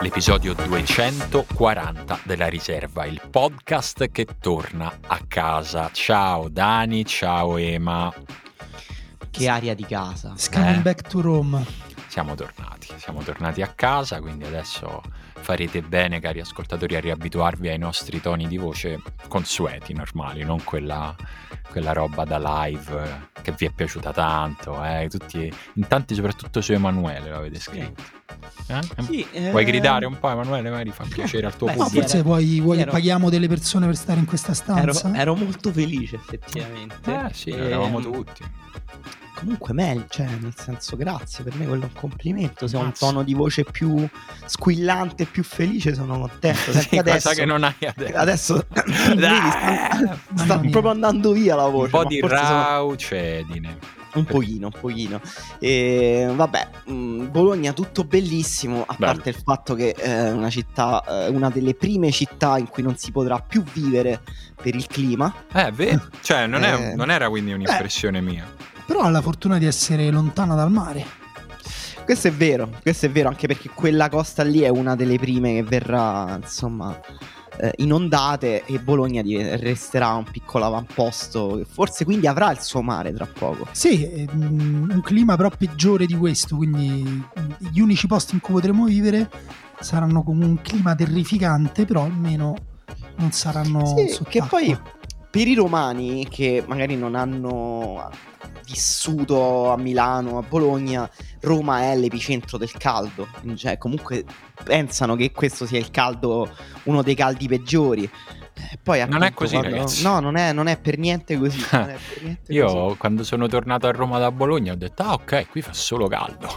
L'episodio 240 della riserva, il podcast che torna a casa. Ciao Dani, ciao Ema. Che aria di casa. It's Eh? back to Rome. Siamo tornati, siamo tornati a casa, quindi adesso farete bene, cari ascoltatori, a riabituarvi ai nostri toni di voce consueti, normali, non quella, quella roba da live eh, che vi è piaciuta tanto, eh, tutti, in tanti soprattutto su Emanuele lo avete scritto. Eh? Sì, Vuoi eh, gridare un po' Emanuele? Magari fa piacere al tuo Beh, Ma sì, pubblico. forse vuoi, vuoi che ero- paghiamo delle persone per stare in questa Ero, stanza? ero molto felice effettivamente. Eh sì, Ehm, eravamo tutti. Comunque meglio, cioè nel senso grazie, per me quello è un complimento, se ho un tono di voce più squillante, più felice sono contento. Sì, adesso, cosa che non hai adesso. adesso sta, proprio andando via la un voce. po' ma di forse sono- raucedine. Un pochino, un pochino. E, vabbè, mh, Bologna tutto bellissimo, a Bello. parte il fatto che è una città, eh, una delle prime città in cui non si potrà più vivere per il clima. Eh, vero. Cioè, non, è- Eh. non era quindi un'impressione mia. Però ha la fortuna di essere lontana dal mare. Questo è vero, questo è vero, anche perché quella costa lì è una delle prime che verrà, insomma, eh, inondate e Bologna resterà un piccolo avamposto, che forse quindi avrà il suo mare tra poco. Sì, è, mm, un clima però peggiore di questo, quindi mm, gli unici posti in cui potremo vivere saranno con un clima terrificante, però almeno non saranno Sì, che sott'acqua. poi per i romani che magari non hanno vissuto a Milano, a Bologna, Roma è l'epicentro del caldo, cioè comunque pensano che questo sia il caldo, uno dei caldi peggiori. Eh, Poi, Non è appunto, così, quando- ragazzi. No, non è, non è per niente così. non è per niente così. Io quando sono tornato a Roma da Bologna ho detto, ah ok, qui fa solo caldo.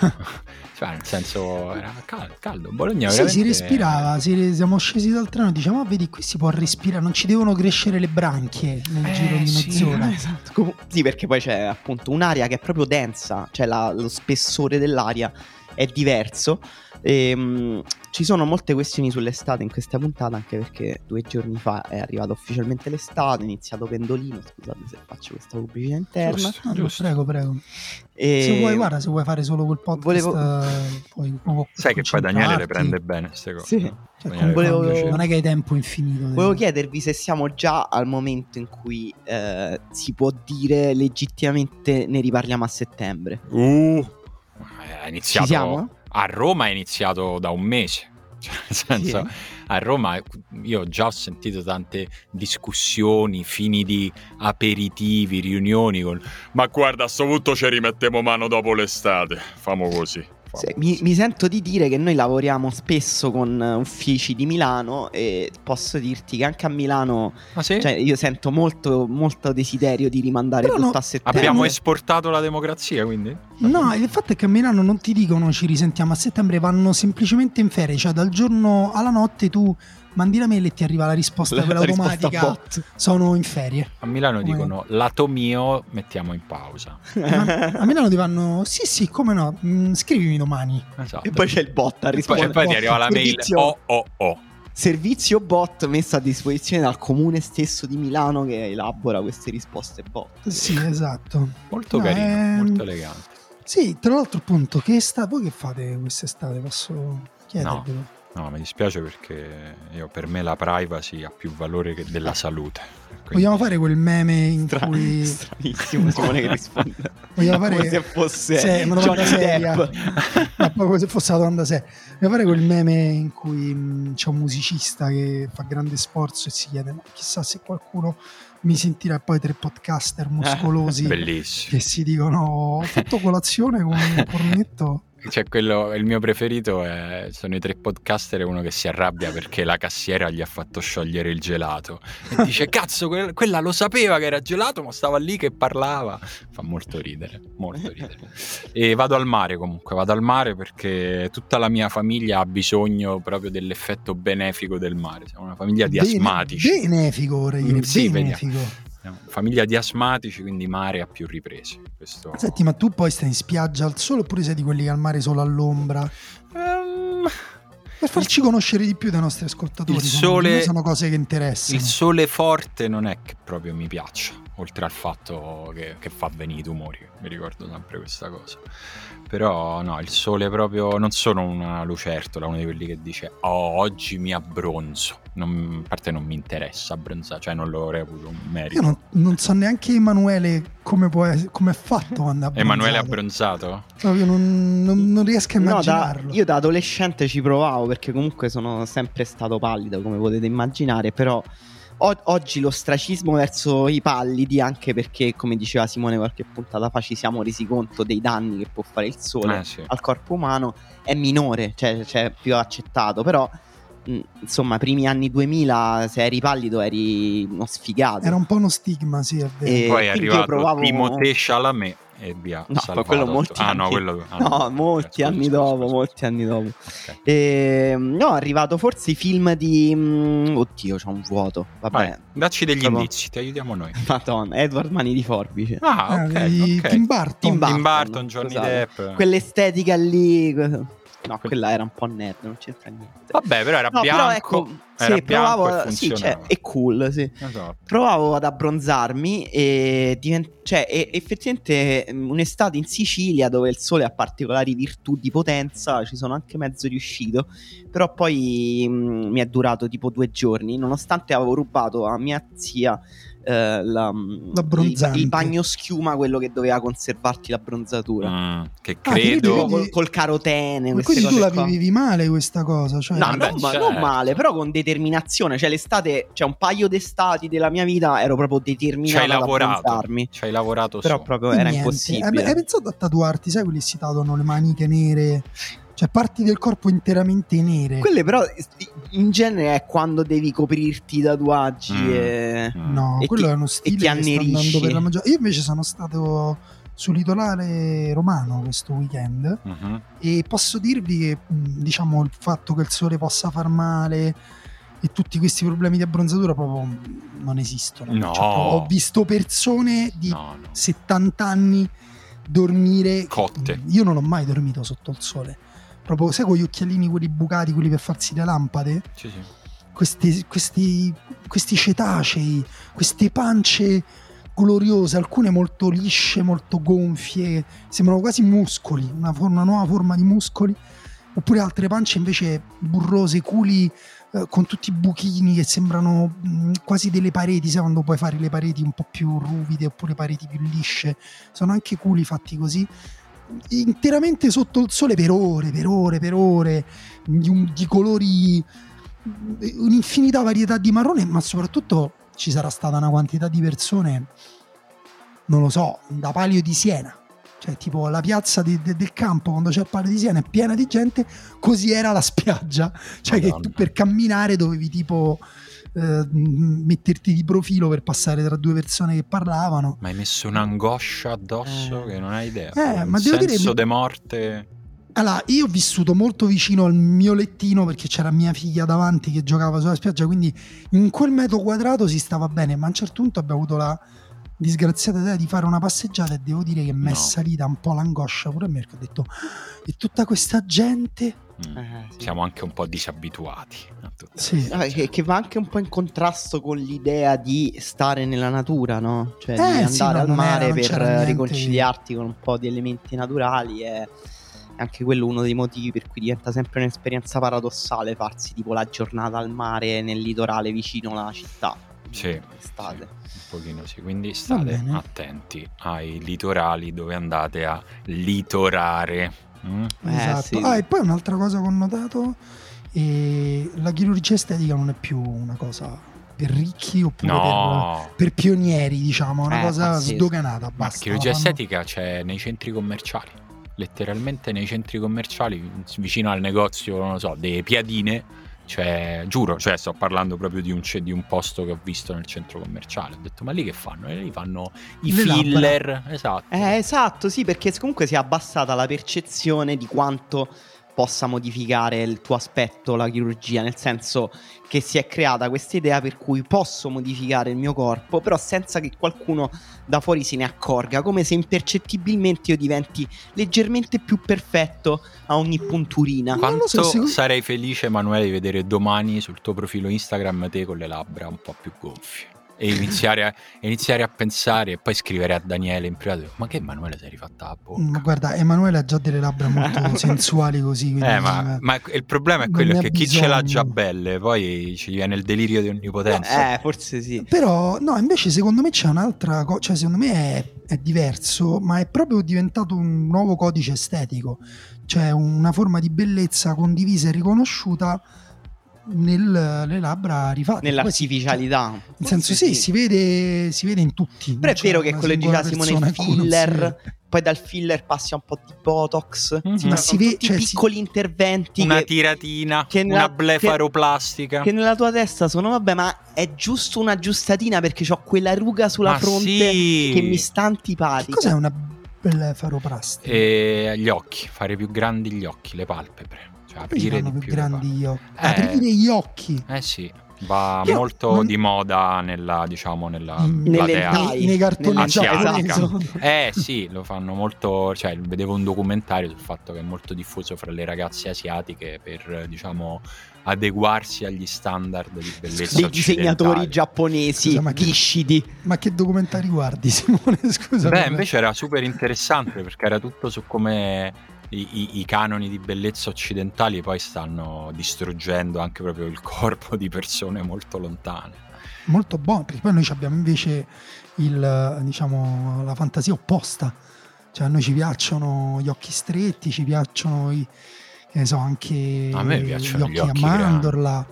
cioè, nel senso, era cal- caldo. Bologna Sì, veramente... si respirava, si- siamo scesi dal treno e diciamo, "Ah, vedi, qui si può respirare, non ci devono crescere le branchie nel Eh, giro di sì, mezz'ora. Esatto. Com- Sì, perché poi c'è appunto un'aria che è proprio densa, cioè la- lo spessore dell'aria è diverso. Ehm, ci sono molte questioni sull'estate in questa puntata, anche perché due giorni fa è arrivata ufficialmente l'estate, è iniziato Pendolino, scusate se faccio questa pubblicità interna. Giusto, No, giusto. prego, prego. E- Se vuoi, guarda, se vuoi fare solo quel podcast, Volevo- eh, puoi puoi Sai che poi Daniele le prende bene queste cose. Sì. Cioè, volevo- non- è che hai tempo infinito. Volevo chiedervi se siamo già al momento in cui eh, si può dire legittimamente ne riparliamo a settembre. Uh, è Ci iniziato... siamo? A Roma è iniziato da un mese. Cioè, nel senso, Sì. a Roma io già ho sentito tante discussioni, fini di aperitivi, riunioni con ma guarda a sto punto ci rimettiamo mano dopo l'estate. Famo così. Sì, mi, così." mi sento di dire che noi lavoriamo spesso con eh, uffici di Milano e posso dirti che anche a Milano Ah, sì? cioè, io sento molto, molto desiderio di rimandare Però tutto no- a settembre. Abbiamo esportato la democrazia, quindi? No, il fatto è che a Milano non ti dicono ci risentiamo a settembre, vanno semplicemente in ferie, cioè dal giorno alla notte tu mandi la mail e ti arriva la risposta La- quella la automatica. Sono in ferie. A Milano Come- dicono lato mio mettiamo in pausa. Ma- a Milano ti vanno sì, sì, come no, mm, scrivimi domani. Esatto. E poi c'è il bot a E poi, rispondere. e poi ti arriva la mail Servizio- oh oh oh. Servizio bot messo a disposizione dal comune stesso di Milano che elabora queste risposte bot. Sì, esatto. Molto No, carino, ehm, molto elegante. Sì, tra l'altro appunto, che sta... voi che fate quest'estate? Posso chiedervelo? No, mi dispiace perché io, per me la privacy ha più valore che della salute. Quindi- Vogliamo fare quel meme in Stra- cui... stranissimo Simone che risponde. Vogliamo fare... Come se fosse Sì, una domanda seria. Ma come se fosse la domanda seria. Vogliamo fare quel meme in cui mh, c'è un musicista che fa grande sforzo e si chiede ma chissà se qualcuno mi sentirà poi tre podcaster muscolosi Bellissimo. che si dicono ho fatto colazione con un cornetto Cioè, quello, il mio preferito è- sono i tre podcaster e uno che si arrabbia perché la cassiera gli ha fatto sciogliere il gelato. E dice, cazzo, quel- quella lo sapeva che era gelato, ma stava lì che parlava. Fa molto ridere, molto ridere. E vado al mare comunque, vado al mare perché tutta la mia famiglia ha bisogno proprio dell'effetto benefico del mare. Siamo una famiglia di Bene- asmatici. benefico vorrei dire Mm, sì, benefico Siamo Famiglia di asmatici, quindi mare a più riprese. Questo... Senti, ma tu poi stai in spiaggia al sole oppure sei di quelli che al mare solo all'ombra? Ehm, Per farci conoscere di più dai nostri ascoltatori. Il sono- sole- sono cose che interessano. il sole forte non è che proprio mi piaccia, oltre al fatto che, che fa venire i tumori, mi ricordo sempre questa cosa. Però no, il sole proprio non sono una lucertola, uno di quelli che dice "Oh, oggi mi abbronzo". Non, a parte non mi interessa abbronzare, cioè non lo reputo un merito. Io non, non so neanche Emanuele come, può come è fatto quando è Emanuele è abbronzato. abbronzato? Proprio non, non- non riesco a No, da- immaginarlo. io da adolescente ci provavo perché comunque sono sempre stato pallido, come potete immaginare, però o- oggi l'ostracismo verso i pallidi, anche perché, come diceva Simone qualche puntata fa, ci siamo resi conto dei danni che può fare il sole Eh, sì. al corpo umano, è minore, cioè, cioè più accettato, però... Insomma, primi anni 2000, se eri pallido eri uno sfigato. Era un po' uno stigma, sì, è vero. E- Poi è arrivato provavo- Timothée Chalamet e via. No, salvato quello molti Ah, no, anni- quello... ah, No, ok, molti scusa, anni scusa, dopo, scusa. molti anni dopo. Ok. E, no, è arrivato forse i film di. mm, oddio, c'ho un vuoto. Vabbè, Vai, dacci degli Proprio- indizi, ti aiutiamo noi. Madonna, Edward Mani di Forbice. Ah, ok, Eh, di ok. Tim Burton. Tim Burton, Tim Burton, Johnny scusate. Depp. Quell'estetica lì. No, quella era un po' nerd, non c'entra niente. Vabbè, però era No, però bianco. ecco, era sì, bianco provavo. Sì, cioè, è cool, sì. Esatto. Provavo ad abbronzarmi e diven- cioè, e- effettivamente mm, un'estate in Sicilia dove il sole ha particolari virtù di potenza, ci sono anche mezzo riuscito, però poi mm, mi è durato tipo due giorni, nonostante avevo rubato a mia zia eh, la- il, L'abbronzante. il bagno schiuma, quello che doveva conservarti l'abbronzatura. Mm, che Ah, quindi credo... Col, col carotene, Ma quindi tu la qua. vivevi male questa cosa? Cioè, No, Vabbè, non, ma- certo. non male, però con determinazione. Cioè, l'estate, cioè un paio d'estati della mia vita ero proprio determinato hai ad lavorato. abbronzarmi. Ci hai lavorato Però su. proprio E era niente. impossibile. Eh, Hai pensato a tatuarti? Sai quelli che si tatuano le maniche nere? Cioè parti del corpo interamente nere. Quelle però in genere è quando devi coprirti i tatuaggi Mm. e... Mm. No, E quello ti- è uno stile ti che sta andando annerisci. per la maggior- Io invece sono stato sul litorale romano questo weekend Mhm. e posso dirvi che mh, diciamo il fatto che il sole possa far male e tutti questi problemi di abbronzatura proprio non esistono. No. Cioè, ho visto persone di No, no. 70 anni dormire Cotte. Io non ho mai dormito sotto il sole. Proprio, sai, con gli occhialini, quelli bucati, quelli per farsi le lampade? Sì, sì. Questi, questi, questi cetacei, queste pance gloriose, alcune molto lisce, molto gonfie, sembrano quasi muscoli, una, for- una nuova forma di muscoli. Oppure altre pance invece burrose, culi eh, con tutti i buchini che sembrano mh, quasi delle pareti, sai quando puoi fare le pareti un po' più ruvide oppure pareti più lisce. Sono anche culi fatti così interamente sotto il sole per ore, per ore, per ore, di, di colori, un'infinità varietà di marrone, ma soprattutto ci sarà stata una quantità di persone, non lo so, da Palio di Siena. Cioè, tipo la piazza di- de- del campo quando c'è il Palio di Siena è piena di gente, così era la spiaggia. Cioè, che Madonna. tu per camminare dovevi tipo eh, metterti di profilo per passare tra due persone che parlavano. Ma hai messo un'angoscia addosso Eh. che non hai idea. Eh, ma devo dire- senso de morte. Allora, io ho vissuto molto vicino al mio lettino perché c'era mia figlia davanti che giocava sulla spiaggia, quindi in quel metro quadrato si stava bene, ma a un certo punto abbiamo avuto la disgraziata idea di fare una passeggiata e devo dire che mi è No. salita un po' l'angoscia pure a me, perché ho detto, e tutta questa gente... Mm. Eh, sì. Siamo anche un po' disabituati. Sì. Ah, che, che va anche un po' in contrasto con l'idea di stare nella natura, no? Cioè di Eh, andare sì, al era- mare non per niente- riconciliarti con un po' di elementi naturali è anche quello uno dei motivi per cui diventa sempre un'esperienza paradossale farsi tipo la giornata al mare nel litorale vicino alla città. Sì, Estate. sì, un pochino sì. Quindi state attenti ai litorali dove andate a litorare. Mm? Eh, Esatto. sì. Ah, e poi un'altra cosa che ho notato, eh, la chirurgia estetica non è più una cosa per ricchi oppure per, No, per pionieri, diciamo, è una Eh, cosa pazzesco. sdoganata. ma Basta, chirurgia la fanno- estetica c'è nei centri commerciali. Letteralmente nei centri commerciali, vicino al negozio, non lo so, delle piadine. Cioè, giuro, cioè, sto parlando proprio di un, di un posto che ho visto nel centro commerciale. Ho detto, ma lì che fanno? E lì fanno i Le labbra. filler. Esatto. Eh, esatto, sì, perché comunque si è abbassata la percezione di quanto possa modificare il tuo aspetto, la chirurgia, nel senso che si è creata questa idea per cui posso modificare il mio corpo, però senza che qualcuno da fuori se ne accorga, come se impercettibilmente io diventi leggermente più perfetto a ogni punturina. Quanto so, secondo- sarei felice, Emanuele, di vedere domani sul tuo profilo Instagram te con le labbra un po' più gonfie. E iniziare a, iniziare a pensare e poi scrivere a Daniele in privato: Ma che Emanuele sei rifatta la bocca? Ma guarda, Emanuele ha già delle labbra molto sensuali così. quindi, Eh, ma, ma il problema è quello che chi ce l'ha già belle, poi ci viene il delirio di onnipotenza. Eh, forse sì. Però, no, invece secondo me c'è un'altra cosa, cioè secondo me è, è diverso, ma è proprio diventato un nuovo codice estetico, cioè una forma di bellezza condivisa e riconosciuta nelle labbra rifatte. Nell'artificialità. Cioè, nel senso sì, si vede, si vede in tutti. Però è vero che quello singola diceva Simone si filler, vede. poi dal filler passi a un po' di botox. Mhm. Sì, ma si si ve- tutti cioè, si- piccoli interventi Una che, tiratina, che nella- una blefaroplastica. che nella tua testa sono vabbè, ma è giusto una giustatina perché ho quella ruga sulla Ma fronte sì. che mi sta Che antipatica. cos'è una bella faroplastica? E gli occhi, fare più grandi gli occhi, le palpebre. Cioè aprire di più più. le grandi gli occhi? Eh. Aprire gli occhi. Eh sì, va Io molto non- di moda nella, diciamo, nella In- Nelle platea. dai, nei, cartoni giapponesi. esatto. Eh sì, lo fanno molto, cioè vedevo un documentario sul fatto che è molto diffuso fra le ragazze asiatiche per, diciamo, adeguarsi agli standard di bellezza dei disegnatori giapponesi Scusa, ma che- viscidi. Ma che documentari guardi, Simone? Scusa. Beh, invece era super interessante perché era tutto su come i, i- i canoni di bellezza occidentali poi stanno distruggendo anche proprio il corpo di persone molto lontane. molto buono, perché poi noi abbiamo invece il, diciamo, la fantasia opposta. Cioè, a noi ci piacciono gli occhi stretti, ci piacciono i, so, anche me piacciono gli gli occhi, occhi a mandorla.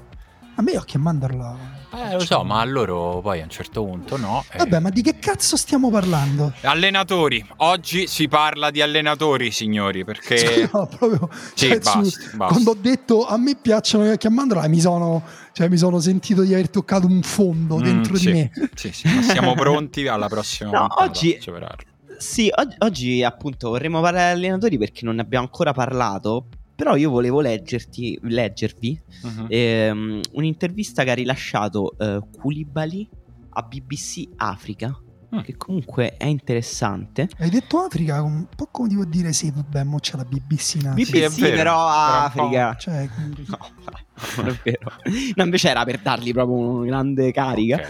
A me gli occhi a mandorla. Eh, lo so, ma a loro poi a un certo punto no. eh. Vabbè, ma di che cazzo stiamo parlando? Allenatori, oggi si parla di allenatori, signori, perché... No, proprio, Sì, cioè, basta, su- basta. Quando ho detto a me piacciono gli occhi a mandorla, mi sono, cioè, mi sono sentito di aver toccato un fondo Mm, dentro sì, di me. Sì, sì, ma siamo pronti alla prossima No, oggi- superarlo. Sì, og- oggi appunto vorremmo parlare di allenatori perché non ne abbiamo ancora parlato. Però io volevo leggerti, leggervi Mhm. ehm, un'intervista che ha rilasciato eh, Koulibaly a BBC Africa, Mm. che comunque è interessante. Hai detto Africa, un po' come ti vuol dire sì, vabbè, mo c'è la BBC in Africa. Sì, BBC vero. però Africa. Cioè, quindi- No, dai, non è vero. No, invece era per dargli proprio una grande carica.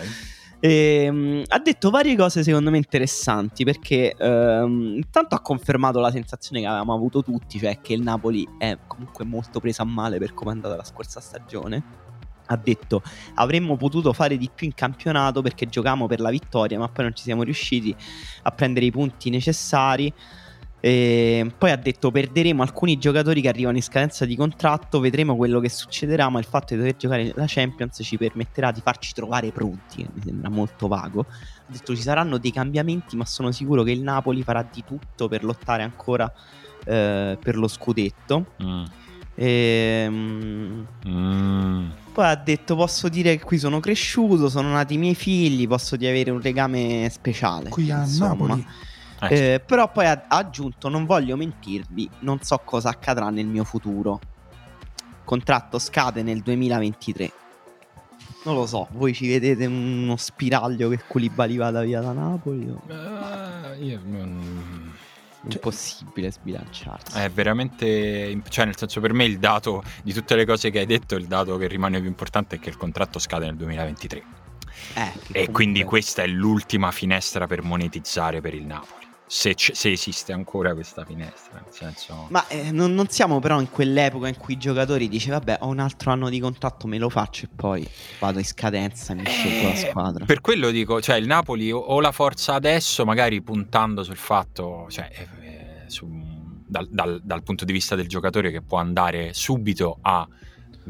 Ok. Ehm, ha detto varie cose secondo me interessanti perché ehm, intanto ha confermato la sensazione che avevamo avuto tutti, cioè che il Napoli è comunque molto presa a male per come è andata la scorsa stagione. Ha detto avremmo potuto fare di più in campionato perché giocavamo per la vittoria, ma poi non ci siamo riusciti a prendere i punti necessari. E poi ha detto perderemo alcuni giocatori che arrivano in scadenza di contratto, vedremo quello che succederà, ma il fatto di dover giocare la Champions ci permetterà di farci trovare pronti, mi sembra molto vago. Ha detto ci saranno dei cambiamenti, ma sono sicuro che il Napoli farà di tutto per lottare ancora eh, per lo scudetto. Mm. Ehm, Mm. poi ha detto posso dire che qui sono cresciuto, sono nati i miei figli, posso di avere un legame speciale. qui a insomma. Napoli. Sì. Eh, però poi ha aggiunto: Non voglio mentirvi, non so cosa accadrà nel mio futuro. Contratto scade nel 2023. Non lo so, voi ci vedete uno spiraglio che Koulibaly vada via da Napoli? o- Eh, io non- Impossibile sbilanciarsi. È veramente, cioè nel senso per me il dato di tutte le cose che hai detto, il dato che rimane più importante è che il contratto scade nel 2023 Eh, e comunque- quindi questa è l'ultima finestra per monetizzare per il Napoli, se, c- se esiste ancora questa finestra, nel senso... Ma eh, non, non siamo però in quell'epoca in cui i giocatori dice vabbè ho un altro anno di contratto, me lo faccio e poi vado in scadenza e mi scelgo la Eh, squadra. Per quello dico, cioè il Napoli o, o la forza adesso, magari puntando sul fatto, cioè eh, eh, su- dal, dal- dal punto di vista del giocatore che può andare subito a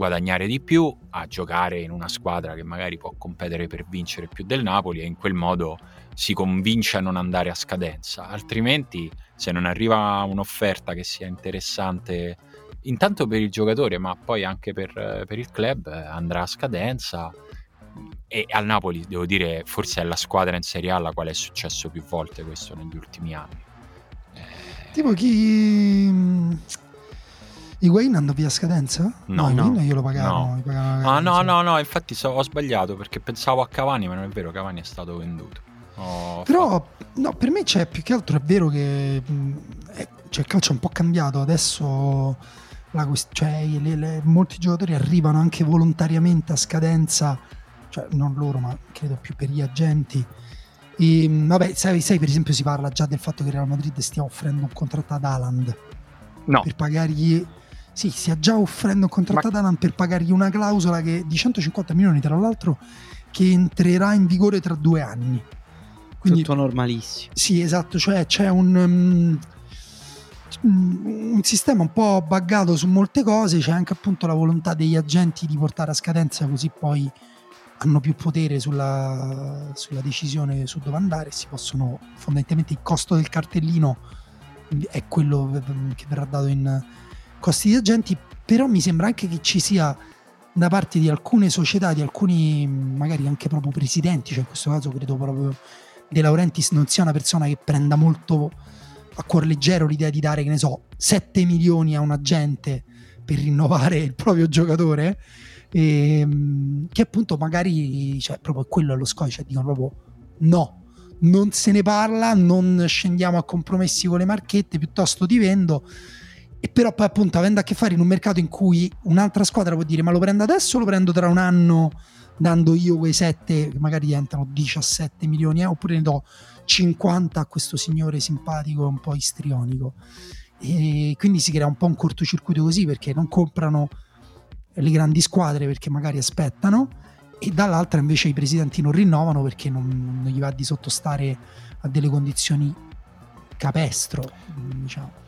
guadagnare di più, a giocare in una squadra che magari può competere per vincere più del Napoli e in quel modo si convince a non andare a scadenza. Altrimenti, se non arriva un'offerta che sia interessante intanto per il giocatore, ma poi anche per, per il club, andrà a scadenza. E al Napoli, devo dire, forse è la squadra in Serie A alla quale è successo più volte questo negli ultimi anni. Eh, Tipo chi... Higuain andò via a scadenza? No, no. io lo pagavo. No. gli pagavo la Ah no, no, no, infatti so- ho sbagliato perché pensavo a Cavani, ma non è vero, Cavani è stato venduto. Ho Però no, per me c'è più che altro è vero che mh, è- cioè, il calcio è un po' cambiato adesso. la cioè, le- le- molti giocatori arrivano anche volontariamente a scadenza, cioè non loro, ma credo più per gli agenti. E, mh, vabbè, sai, sai, per esempio, si parla già del fatto che il Real Madrid stia offrendo un contratto ad Haaland No, per pagargli. Sì, stia già offrendo un contratto Ma- ad Haaland per pagargli una clausola che, di 150 milioni, tra l'altro, che entrerà in vigore tra due anni. Quindi, Tutto normalissimo. sì, esatto, cioè c'è un, um, un sistema un po' buggato su molte cose, c'è anche appunto la volontà degli agenti di portare a scadenza così poi hanno più potere sulla, sulla decisione su dove andare, si possono fondamentalmente il costo del cartellino è quello che verrà dato in costi di agenti, però mi sembra anche che ci sia da parte di alcune società, di alcuni magari anche proprio presidenti, cioè in questo caso credo proprio De Laurentiis non sia una persona che prenda molto a cuor leggero l'idea di dare, che ne so, 7 milioni a un agente per rinnovare il proprio giocatore, e, che appunto magari, cioè proprio quello è lo scoglio, cioè dicono proprio no, non se ne parla, non scendiamo a compromessi con le marchette, piuttosto ti vendo. E però poi appunto avendo a che fare in un mercato in cui un'altra squadra può dire ma lo prendo adesso o lo prendo tra un anno dando io quei 7 che magari diventano 17 milioni eh, oppure ne do 50 a questo signore simpatico un po' istrionico. E quindi si crea un po' un cortocircuito così perché non comprano le grandi squadre perché magari aspettano e dall'altra invece i presidenti non rinnovano perché non, non gli va di sottostare a delle condizioni capestro diciamo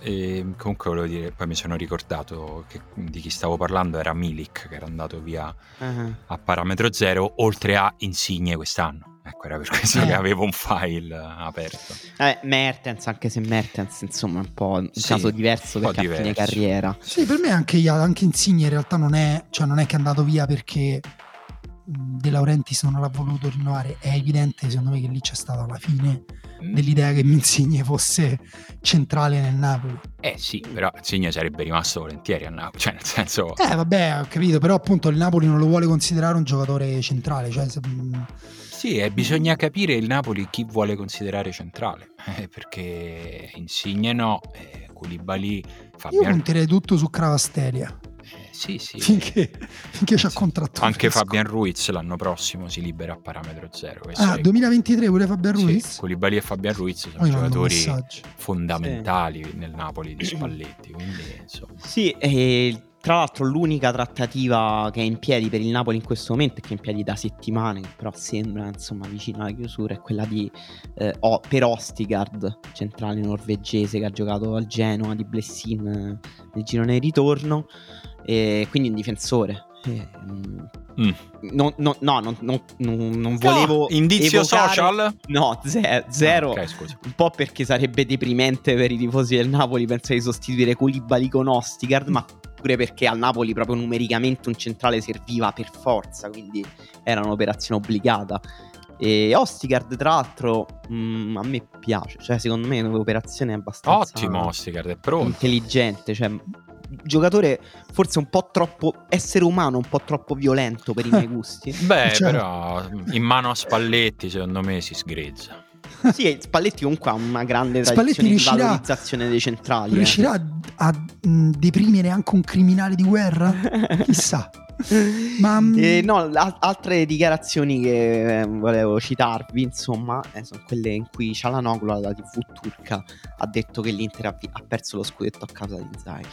E comunque volevo dire, poi mi sono ricordato che di chi stavo parlando era Milik che era andato via Ah. a parametro zero, oltre a Insigne quest'anno. Ecco, era per questo Eh. che avevo un file aperto. Eh, Mertens, anche se Mertens insomma è un po' un Sì, caso diverso perché a fine diverso. carriera. Sì, per me anche, anche Insigne in realtà non è, cioè non è che è andato via perché De Laurentiis non l'ha voluto rinnovare. È evidente, secondo me, che lì c'è stata la fine dell'idea che Insigne fosse centrale nel Napoli. Eh sì, però Insigne sarebbe rimasto volentieri a Napoli, cioè nel senso... Eh, vabbè, ho capito, però appunto il Napoli non lo vuole considerare un giocatore centrale. Cioè, se- mh, Sì, e bisogna capire il Napoli chi vuole considerare centrale, eh, perché Insigne no, eh, Koulibaly, io Fabian... punterei tutto su Cravastelia eh, sì, sì. finché, finché c'ha Sì. contratto. Anche fresco. Fabian Ruiz l'anno prossimo si libera a parametro zero. Ah, è- 2023 pure Fabian Sì, Ruiz? Koulibaly e Fabian Ruiz sono Poi giocatori fondamentali nel Napoli di Spalletti, quindi insomma... Sì, e tra l'altro l'unica trattativa che è in piedi per il Napoli in questo momento, e che è in piedi da settimane, però sembra insomma vicino alla chiusura, è quella di eh, O- per Ostigard, centrale norvegese che ha giocato al Genoa di Blessin eh, nel girone di ritorno, e quindi un difensore. E, mm, Mm. non- no, no, non, non- non- volevo... Ah, indizio evocare- social? No, ze- zero. Ah, ok, scusa. Un po' perché sarebbe deprimente per i tifosi del Napoli pensare di sostituire Koulibaly con Ostigard, ma pure perché al Napoli proprio numericamente un centrale serviva per forza, quindi era un'operazione obbligata. E Ostigard, tra l'altro, mm, a me piace, cioè secondo me è un'operazione abbastanza Ottimo, Ostigard è pronto. intelligente, cioè giocatore forse un po' troppo essere umano, un po' troppo violento per i miei gusti. Beh, Cioè- però in mano a Spalletti secondo me si sgrezza. sì, Spalletti comunque ha una grande Spalletti tradizione di riuscirà- valorizzazione dei centrali. eh. Riuscirà a, a, mh, deprimere anche un criminale di guerra? Chissà. Ma, mm, Eh, no, al- altre dichiarazioni che eh, volevo citarvi, insomma, eh, sono quelle in cui Cialanoglu, la TV turca, ha detto che l'Inter ha, vi- ha perso lo scudetto a causa di Inzaghi.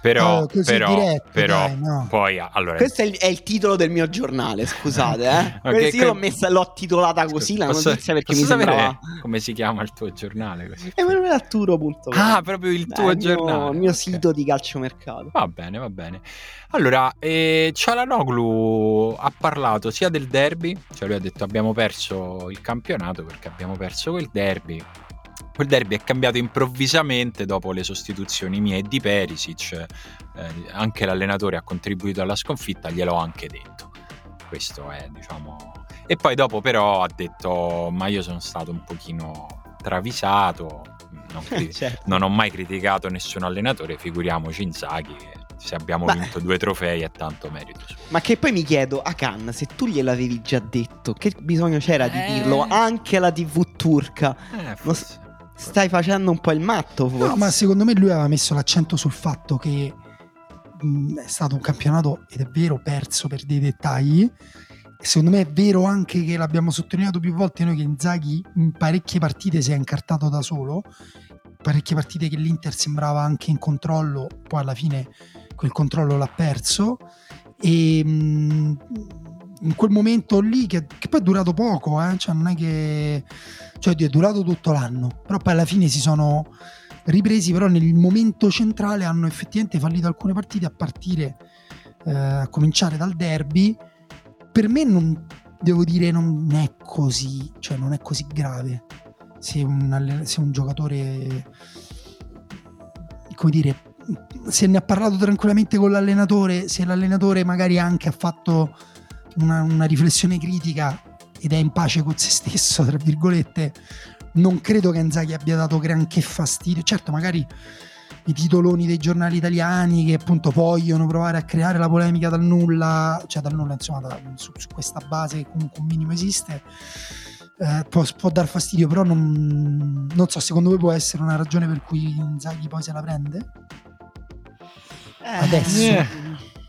Però, Oh, però, diretto, però dai, no. poi allora Questo è il, è il titolo del mio giornale, scusate, eh. Ok, Questa io l'ho, que- messa, l'ho titolata così la Posso- notizia perché mi sembrava... come si chiama il tuo giornale così? Emanuelarturo.com Ah, proprio il Eh, tuo il mio- giornale. Il mio ok. sito di calciomercato. Va bene, va bene. Allora, eh, Cialanoglu ha parlato sia del derby, cioè lui ha detto abbiamo perso il campionato perché abbiamo perso quel derby. Quel derby è cambiato improvvisamente dopo le sostituzioni mie e di Perisic. eh, anche l'allenatore ha contribuito alla sconfitta, gliel'ho anche detto. Questo è, diciamo... E poi dopo però ha detto ma io sono stato un pochino travisato, non, cri- Certo. non ho mai criticato nessun allenatore, figuriamoci Inzaghi, se abbiamo Beh. vinto due trofei è tanto merito. Ma che poi mi chiedo, a Khan, se tu gliel'avevi già detto, che bisogno c'era di Eh. dirlo anche alla TV turca? Eh, forse. Stai facendo un po' il matto, forse. No, ma secondo me lui aveva messo l'accento sul fatto che mh, è stato un campionato, ed è vero, perso per dei dettagli. Secondo me è vero anche che l'abbiamo sottolineato più volte noi che Inzaghi in parecchie partite si è incartato da solo, parecchie partite che l'Inter sembrava anche in controllo, poi alla fine quel controllo l'ha perso e mh, in quel momento lì che, che poi è durato poco, eh, cioè non è che cioè è durato tutto l'anno, però poi alla fine si sono ripresi, però nel momento centrale hanno effettivamente fallito alcune partite a partire, eh, a cominciare dal derby. Per me non, devo dire, non è così, cioè non è così grave se un, se un giocatore, come dire, se ne ha parlato tranquillamente con l'allenatore, se l'allenatore magari anche ha fatto una, una riflessione critica ed è in pace con se stesso, tra virgolette, non credo che Inzaghi abbia dato granché fastidio. Certo, magari i titoloni dei giornali italiani che appunto vogliono provare a creare la polemica dal nulla, cioè dal nulla, insomma, da- su, su questa base che comunque un minimo esiste. eh, può, può dar fastidio, però non, non so, secondo voi può essere una ragione per cui Inzaghi poi se la prende? Adesso? Eh.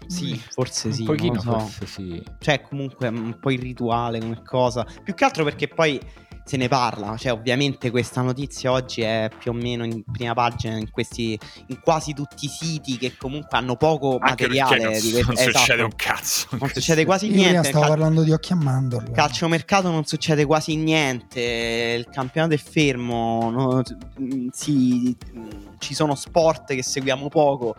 Sì, forse sì. un pochino so. forse sì. Cioè, comunque un po' irrituale come cosa. Più che altro perché poi se ne parla. Cioè, ovviamente questa notizia oggi è più o meno in prima pagina in questi. in quasi tutti i siti che comunque hanno poco Anche materiale non, di questo. non esatto. succede un cazzo. Non succede quasi Io niente. stavo Cal- parlando di occhi a mandorla. calciomercato non succede quasi niente. Il campionato è fermo. no- sì, mm, ci sono sport che seguiamo poco.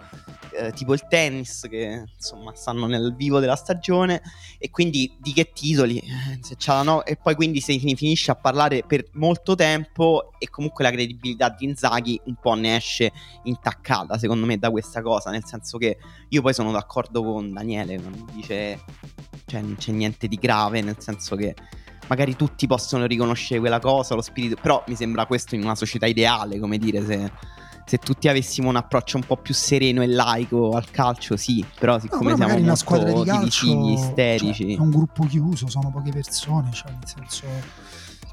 eh, tipo il tennis che insomma stanno nel vivo della stagione e quindi di che titoli Eh, se c'ha la no- e poi quindi si fin- finisce a parlare per molto tempo e comunque la credibilità di Inzaghi un po' ne esce intaccata secondo me da questa cosa nel senso che io poi sono d'accordo con Daniele quando dice cioè non c'è niente di grave nel senso che magari tutti possono riconoscere quella cosa lo spirito però mi sembra questo in una società ideale come dire se se tutti avessimo un approccio un po' più sereno e laico al calcio, sì, però No, siccome però siamo una squadra di calcio divisivi, cioè, isterici, è un gruppo chiuso, sono poche persone, cioè nel senso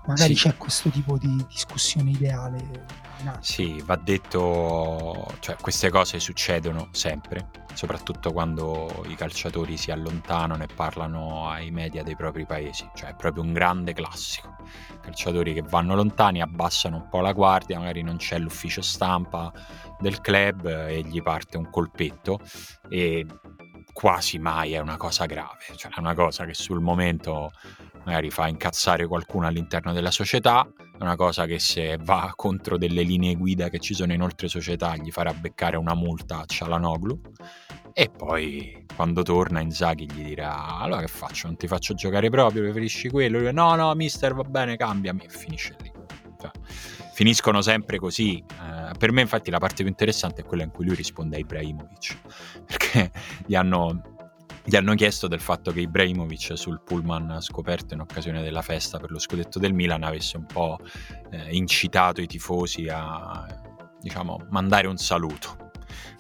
magari Sì. c'è questo tipo di discussione ideale. Sì, va detto, cioè queste cose succedono sempre, soprattutto quando i calciatori si allontanano e parlano ai media dei propri paesi, cioè è proprio un grande classico. Calciatori che vanno lontani, abbassano un po' la guardia, magari non c'è l'ufficio stampa del club e gli parte un colpetto e quasi mai è una cosa grave, cioè è una cosa che sul momento magari fa incazzare qualcuno all'interno della società, è una cosa che se va contro delle linee guida che ci sono in altre società gli farà beccare una multa a Cialanoglu e poi quando torna Inzaghi gli dirà allora che faccio, non ti faccio giocare proprio, preferisci quello? Lui, no no mister va bene cambiami e finisce lì. Cioè, finiscono sempre così. Eh, per me infatti la parte più interessante è quella in cui lui risponde a Ibrahimovic perché gli hanno gli hanno chiesto del fatto che Ibrahimovic sul pullman scoperto in occasione della festa per lo scudetto del Milan avesse un po' eh, incitato i tifosi a diciamo mandare un saluto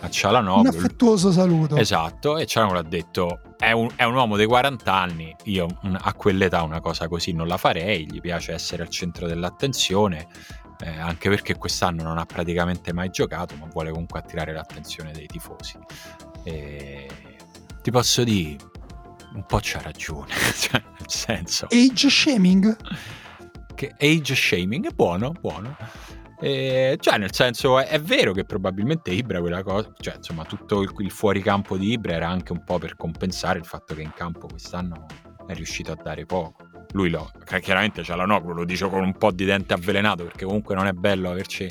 a un Cialanoglu affettuoso saluto. esatto e Cialanoglu ha detto è un, è un uomo dei 40 anni io un- a quell'età una cosa così non la farei gli piace essere al centro dell'attenzione eh, anche perché quest'anno non ha praticamente mai giocato ma vuole comunque attirare l'attenzione dei tifosi e ti posso dire un po' c'ha ragione cioè nel senso Age shaming? che age shaming è buono, buono. Eh, cioè, nel senso, è, è vero che probabilmente Ibra quella cosa, cioè, insomma, tutto il, il fuoricampo di Ibra era anche un po' per compensare il fatto che in campo quest'anno è riuscito a dare poco. Lui lo, chiaramente c'è la Noglu, lo dice con un po' di dente avvelenato perché comunque non è bello averci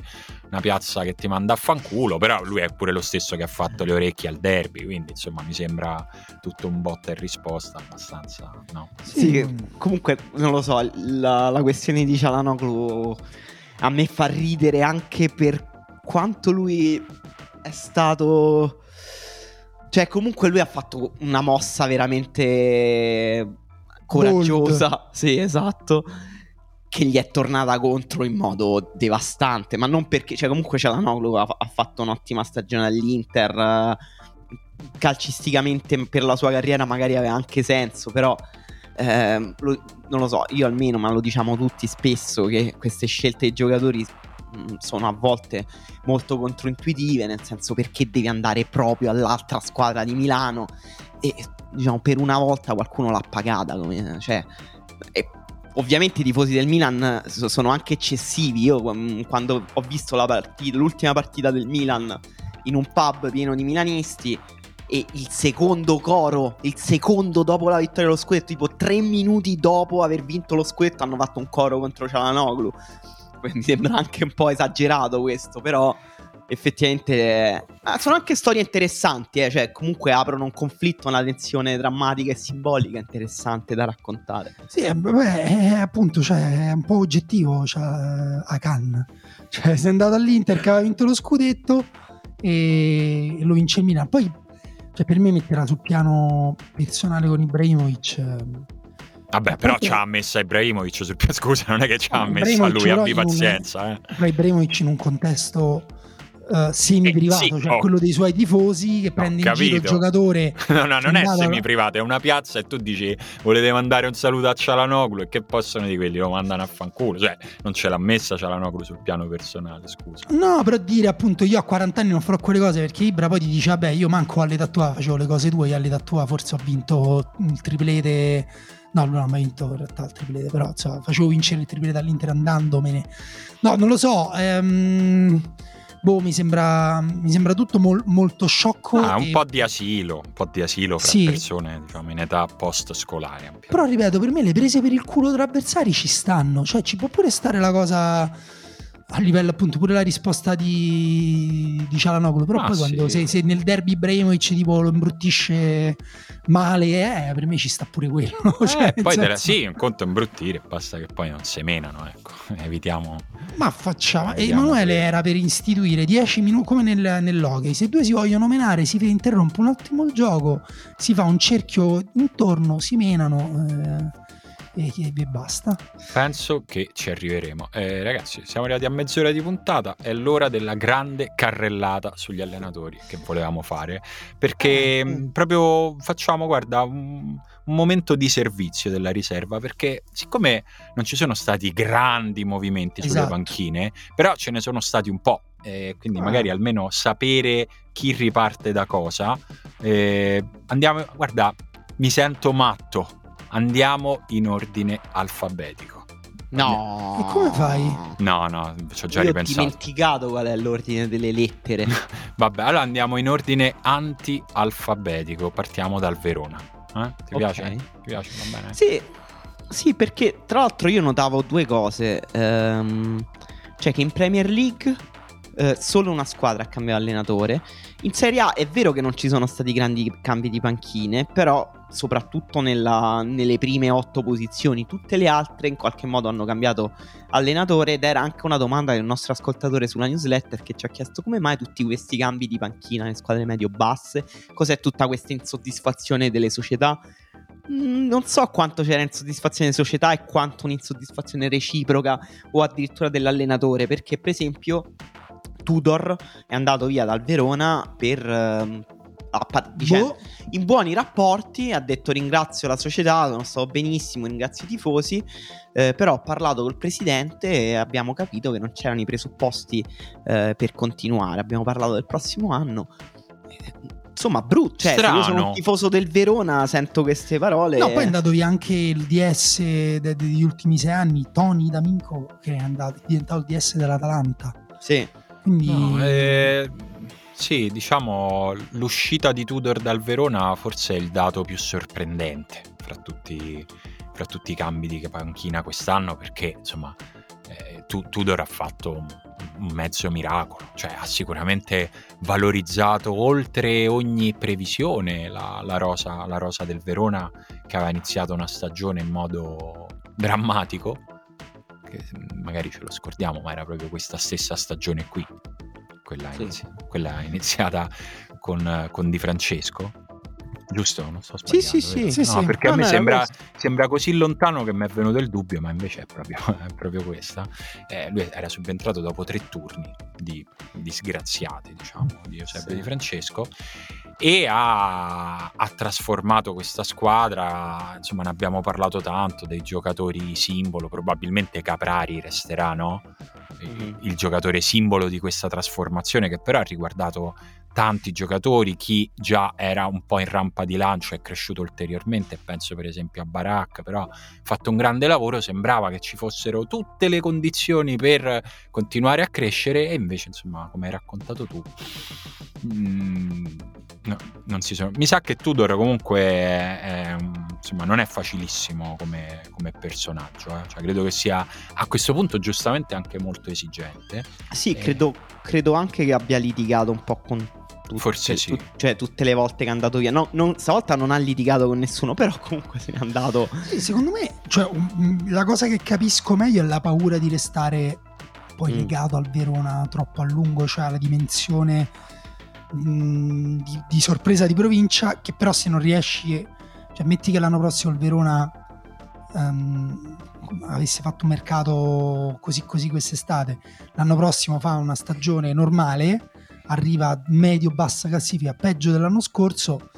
una piazza che ti manda a fanculo, però lui è pure lo stesso che ha fatto le orecchie al derby, quindi insomma mi sembra tutto un botta e risposta abbastanza, no? Sì, comunque non lo so, la, la questione di Cialanoglu a me fa ridere anche per quanto lui è stato... Cioè comunque lui ha fatto una mossa veramente coraggiosa, sì esatto, che gli è tornata contro in modo devastante, ma non perché, cioè comunque Cialanoglu ha, ha fatto un'ottima stagione all'Inter, eh, calcisticamente per la sua carriera magari aveva anche senso, però eh, lo, non lo so, io almeno, ma lo diciamo tutti spesso, che queste scelte dei giocatori mm, sono a volte molto controintuitive, nel senso perché devi andare proprio all'altra squadra di Milano e diciamo per una volta qualcuno l'ha pagata, come, cioè, e, ovviamente i tifosi del Milan sono anche eccessivi. Io quando ho visto partita, l'ultima partita del Milan in un pub pieno di milanisti e il secondo coro, il secondo dopo la vittoria dello scudetto, tipo tre minuti dopo aver vinto lo scudetto, hanno fatto un coro contro Cialanoglu. Mi sembra anche un po' esagerato questo, però effettivamente eh, sono anche storie interessanti, eh, cioè comunque aprono un conflitto, una tensione drammatica e simbolica interessante da raccontare. Sì, eh, beh, è, appunto, cioè, è un po' oggettivo cioè, a Cannes. Cioè, sei andato all'Inter che aveva vinto lo scudetto e, lo vince il Milan. Poi cioè, per me metterà sul piano personale con Ibrahimovic. Vabbè, però ci ha messa Ibrahimovic sul piano. Scusa, non è che ci ha messo a lui, abbi pazienza. Eh. Ibrahimovic in un contesto uh, semi-privato, eh, sì, cioè oh. quello dei suoi tifosi che prende in giro il giocatore. No, no, non è semi-privato, è una piazza e tu dici volete mandare un saluto a Cialanoglu e che possono di quelli lo mandano a fanculo. Cioè, non ce l'ha messa Cialanoglu sul piano personale, scusa. No, però dire appunto io a 40 anni non farò quelle cose perché Ibra poi ti dice vabbè io manco all'età tua facevo le cose tue, io all'età tua forse ho vinto il triplete No, non ho mai vinto in realtà il triplete, però insomma, facevo vincere il triplete all'Inter andandomene. No, non lo so. Ehm, boh, mi sembra, mi sembra tutto mol, molto sciocco. Ah, un po' di asilo, un po' di asilo fra sì. persone diciamo, in età post scolare. Però ripeto, per me le prese per il culo tra avversari ci stanno, cioè ci può pure stare la cosa a livello appunto pure la risposta di, di Cialanoglu però ah, poi quando sì. se, se, nel derby Ibrahimovic tipo lo imbruttisce male eh, per me ci sta pure quello eh, cioè, poi senso... la, sì un conto è imbrutire basta che poi non se menano ecco evitiamo ma facciamo evitiamo Emanuele che... era per istituire 10 minuti come nel, nell'hockey se due si vogliono menare si interrompe un attimo il gioco si fa un cerchio intorno si menano eh, e, e basta. Penso che ci arriveremo. Eh, ragazzi, siamo arrivati a mezz'ora di puntata, è l'ora della grande carrellata sugli allenatori che volevamo fare, perché eh, proprio facciamo, guarda, un, un momento di servizio della riserva, perché siccome non ci sono stati grandi movimenti sulle esatto. panchine, però ce ne sono stati un po'. Eh, quindi ah. magari almeno sapere chi riparte da cosa. Eh, andiamo, guarda, mi sento matto Andiamo in ordine alfabetico. No. E come fai? No, no, ci ho già Io ripensato. Ho dimenticato qual è l'ordine delle lettere. Vabbè, allora andiamo in ordine anti-alfabetico. Partiamo dal Verona. Eh? Ti okay. piace? Ti piace? Va bene? Sì. Sì, perché tra l'altro io notavo due cose. Um, cioè che in Premier League eh, solo una squadra ha cambiato allenatore. In Serie A è vero che non ci sono stati grandi cambi di panchine, però soprattutto nella, nelle prime otto posizioni, tutte le altre in qualche modo hanno cambiato allenatore ed era anche una domanda del nostro ascoltatore sulla newsletter che ci ha chiesto come mai tutti questi cambi di panchina nelle squadre medio-basse, cos'è tutta questa insoddisfazione delle società. Mm, non so quanto c'era insoddisfazione delle società e quanto un'insoddisfazione reciproca o addirittura dell'allenatore, perché per esempio Tudor è andato via dal Verona per... Uh, a, dicendo, boh. in buoni rapporti ha detto ringrazio la società, non stavo benissimo, ringrazio i tifosi, eh, però ho parlato col presidente e abbiamo capito che non c'erano i presupposti eh, per continuare, abbiamo parlato del prossimo anno. Insomma, brutto. Cioè, se io sono un tifoso del Verona, sento queste parole. No, poi è andato via anche il DS de- degli ultimi sei anni, Tony D'Amico, che è, andato, è diventato il DS dell'Atalanta. Sì. Quindi... No, eh, sì, diciamo l'uscita di Tudor dal Verona forse è il dato più sorprendente fra tutti, fra tutti i cambi di panchina quest'anno perché insomma eh, Tudor ha fatto un, un mezzo miracolo, cioè ha sicuramente valorizzato oltre ogni previsione la, la, rosa, la rosa del Verona che aveva iniziato una stagione in modo drammatico che magari ce lo scordiamo, ma era proprio questa stessa stagione qui, quella, sì. inizi- quella iniziata con, con Di Francesco. Giusto? Non sto sbagliando. sì, sì. Sì, No, sì. perché a No, me no, era sembra, sembra così lontano che mi è venuto il dubbio, ma invece è proprio, è proprio questa. Eh, lui era subentrato dopo tre turni di disgraziati, diciamo, di Giuseppe. Di Francesco e ha, ha trasformato questa squadra, insomma ne abbiamo parlato tanto, dei giocatori simbolo, probabilmente Caprari resterà, no? Il- Mhm. il giocatore simbolo di questa trasformazione che però ha riguardato tanti giocatori, chi già era un po' in rampa di lancio è cresciuto ulteriormente, penso per esempio a Barak, però ha fatto un grande lavoro, sembrava che ci fossero tutte le condizioni per continuare a crescere e invece insomma come hai raccontato tu mm, no, non si sono... mi sa che Tudor comunque è, è insomma non è facilissimo come, come personaggio, eh. Cioè, credo che sia a questo punto giustamente anche molto esigente. Sì, Eh. credo, credo anche che abbia litigato un po' con tutte, Forse sì. tu- cioè tutte le volte che è andato via. No, non- stavolta non ha litigato con nessuno, però comunque se n'è andato. Sì, secondo me, cioè, um, la cosa che capisco meglio è la paura di restare poi Mm. legato al Verona troppo a lungo, cioè la dimensione mm, di, di sorpresa di provincia, che però se non riesci, cioè metti che l'anno prossimo il Verona ehm, avesse fatto un mercato così così quest'estate, l'anno prossimo fa una stagione normale, arriva medio-bassa classifica, peggio dell'anno scorso.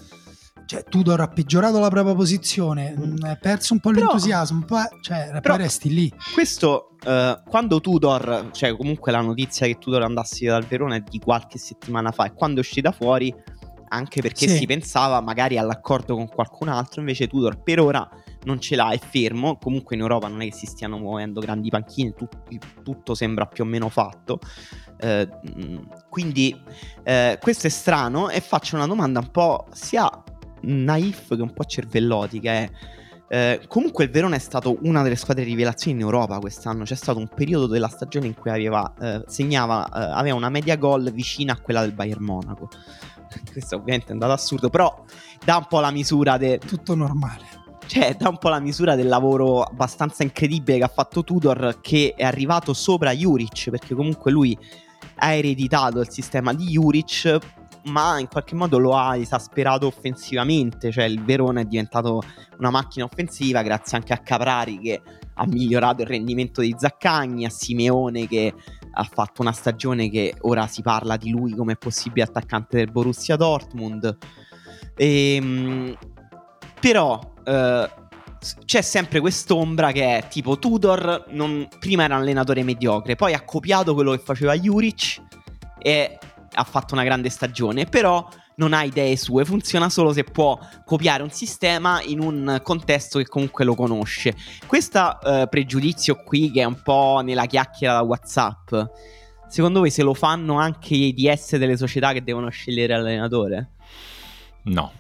Cioè, Tudor ha peggiorato la propria posizione, Mm. mh, ha perso un po' Però- l'entusiasmo, un po', cioè, Però- poi resti lì. Questo, eh, quando Tudor, cioè comunque la notizia che Tudor andassi via dal Verona è di qualche settimana fa, e quando è uscita fuori, anche perché Sì. si pensava magari all'accordo con qualcun altro, invece Tudor per ora non ce l'ha, è fermo. Comunque in Europa non è che si stiano muovendo grandi panchine, tu- tutto sembra più o meno fatto. Eh, mh, quindi eh, questo è strano e faccio una domanda un po' sia naif che un po' cervellotica. È, eh, comunque il Verona è stato una delle squadre rivelazioni in Europa quest'anno. C'è stato un periodo della stagione in cui aveva, eh, segnava, eh, aveva una media gol vicina a quella del Bayern Monaco. Questo ovviamente è andato assurdo, però dà un po' la misura de- Tutto normale. cioè, dà un po' la misura del lavoro abbastanza incredibile che ha fatto Tudor, che è arrivato sopra Juric, perché comunque lui ha ereditato il sistema di Juric, ma in qualche modo lo ha esasperato offensivamente, cioè il Verona è diventato una macchina offensiva grazie anche a Caprari che ha migliorato il rendimento di Zaccagni, a Simeone che ha fatto una stagione che ora si parla di lui come possibile attaccante del Borussia Dortmund. Ehm, però eh, c'è sempre quest'ombra che è tipo Tudor non- prima era un allenatore mediocre, poi ha copiato quello che faceva Juric e ha fatto una grande stagione, però non ha idee sue, funziona solo se può copiare un sistema in un contesto che comunque lo conosce. Questo eh, pregiudizio qui che è un po' nella chiacchiera da WhatsApp, secondo voi se lo fanno anche i DS delle società che devono scegliere l'allenatore? No.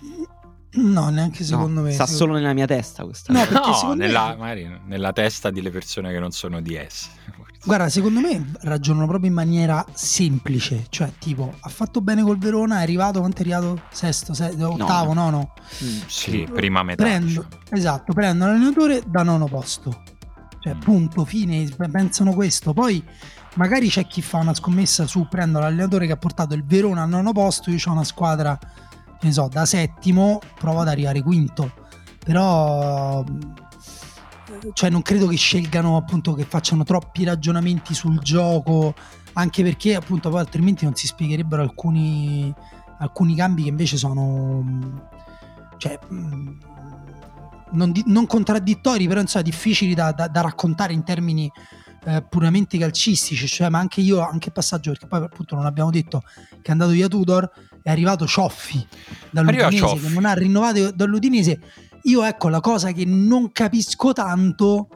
No, neanche secondo No, me. Sta solo nella mia testa questa No, no, secondo me- nella, magari nella testa delle persone che non sono DS. Guarda, secondo me ragionano proprio in maniera semplice, cioè tipo ha fatto bene col Verona, è arrivato, quanto è arrivato? Sesto, se- ottavo, nono. Sì, prima metà. Prendo, diciamo. esatto, prendo l'allenatore da nono posto. Cioè, Mm. punto, fine, pensano questo. Poi magari c'è chi fa una scommessa su prendo l'allenatore che ha portato il Verona al nono posto, io ho una squadra, che ne so, da settimo, provo ad arrivare quinto. Però cioè non credo che scelgano appunto che facciano troppi ragionamenti sul gioco, anche perché appunto poi altrimenti non si spiegherebbero alcuni alcuni cambi che invece sono mh, cioè mh, non, di- non contraddittori, però insomma difficili da, da- da raccontare in termini eh, puramente calcistici, cioè, ma anche io, anche passaggio, perché poi appunto non abbiamo detto che è andato via Tudor, è arrivato Cioffi dall'Udinese, Cioffi. che non ha rinnovato dall'Udinese. Io ecco la cosa che non capisco tanto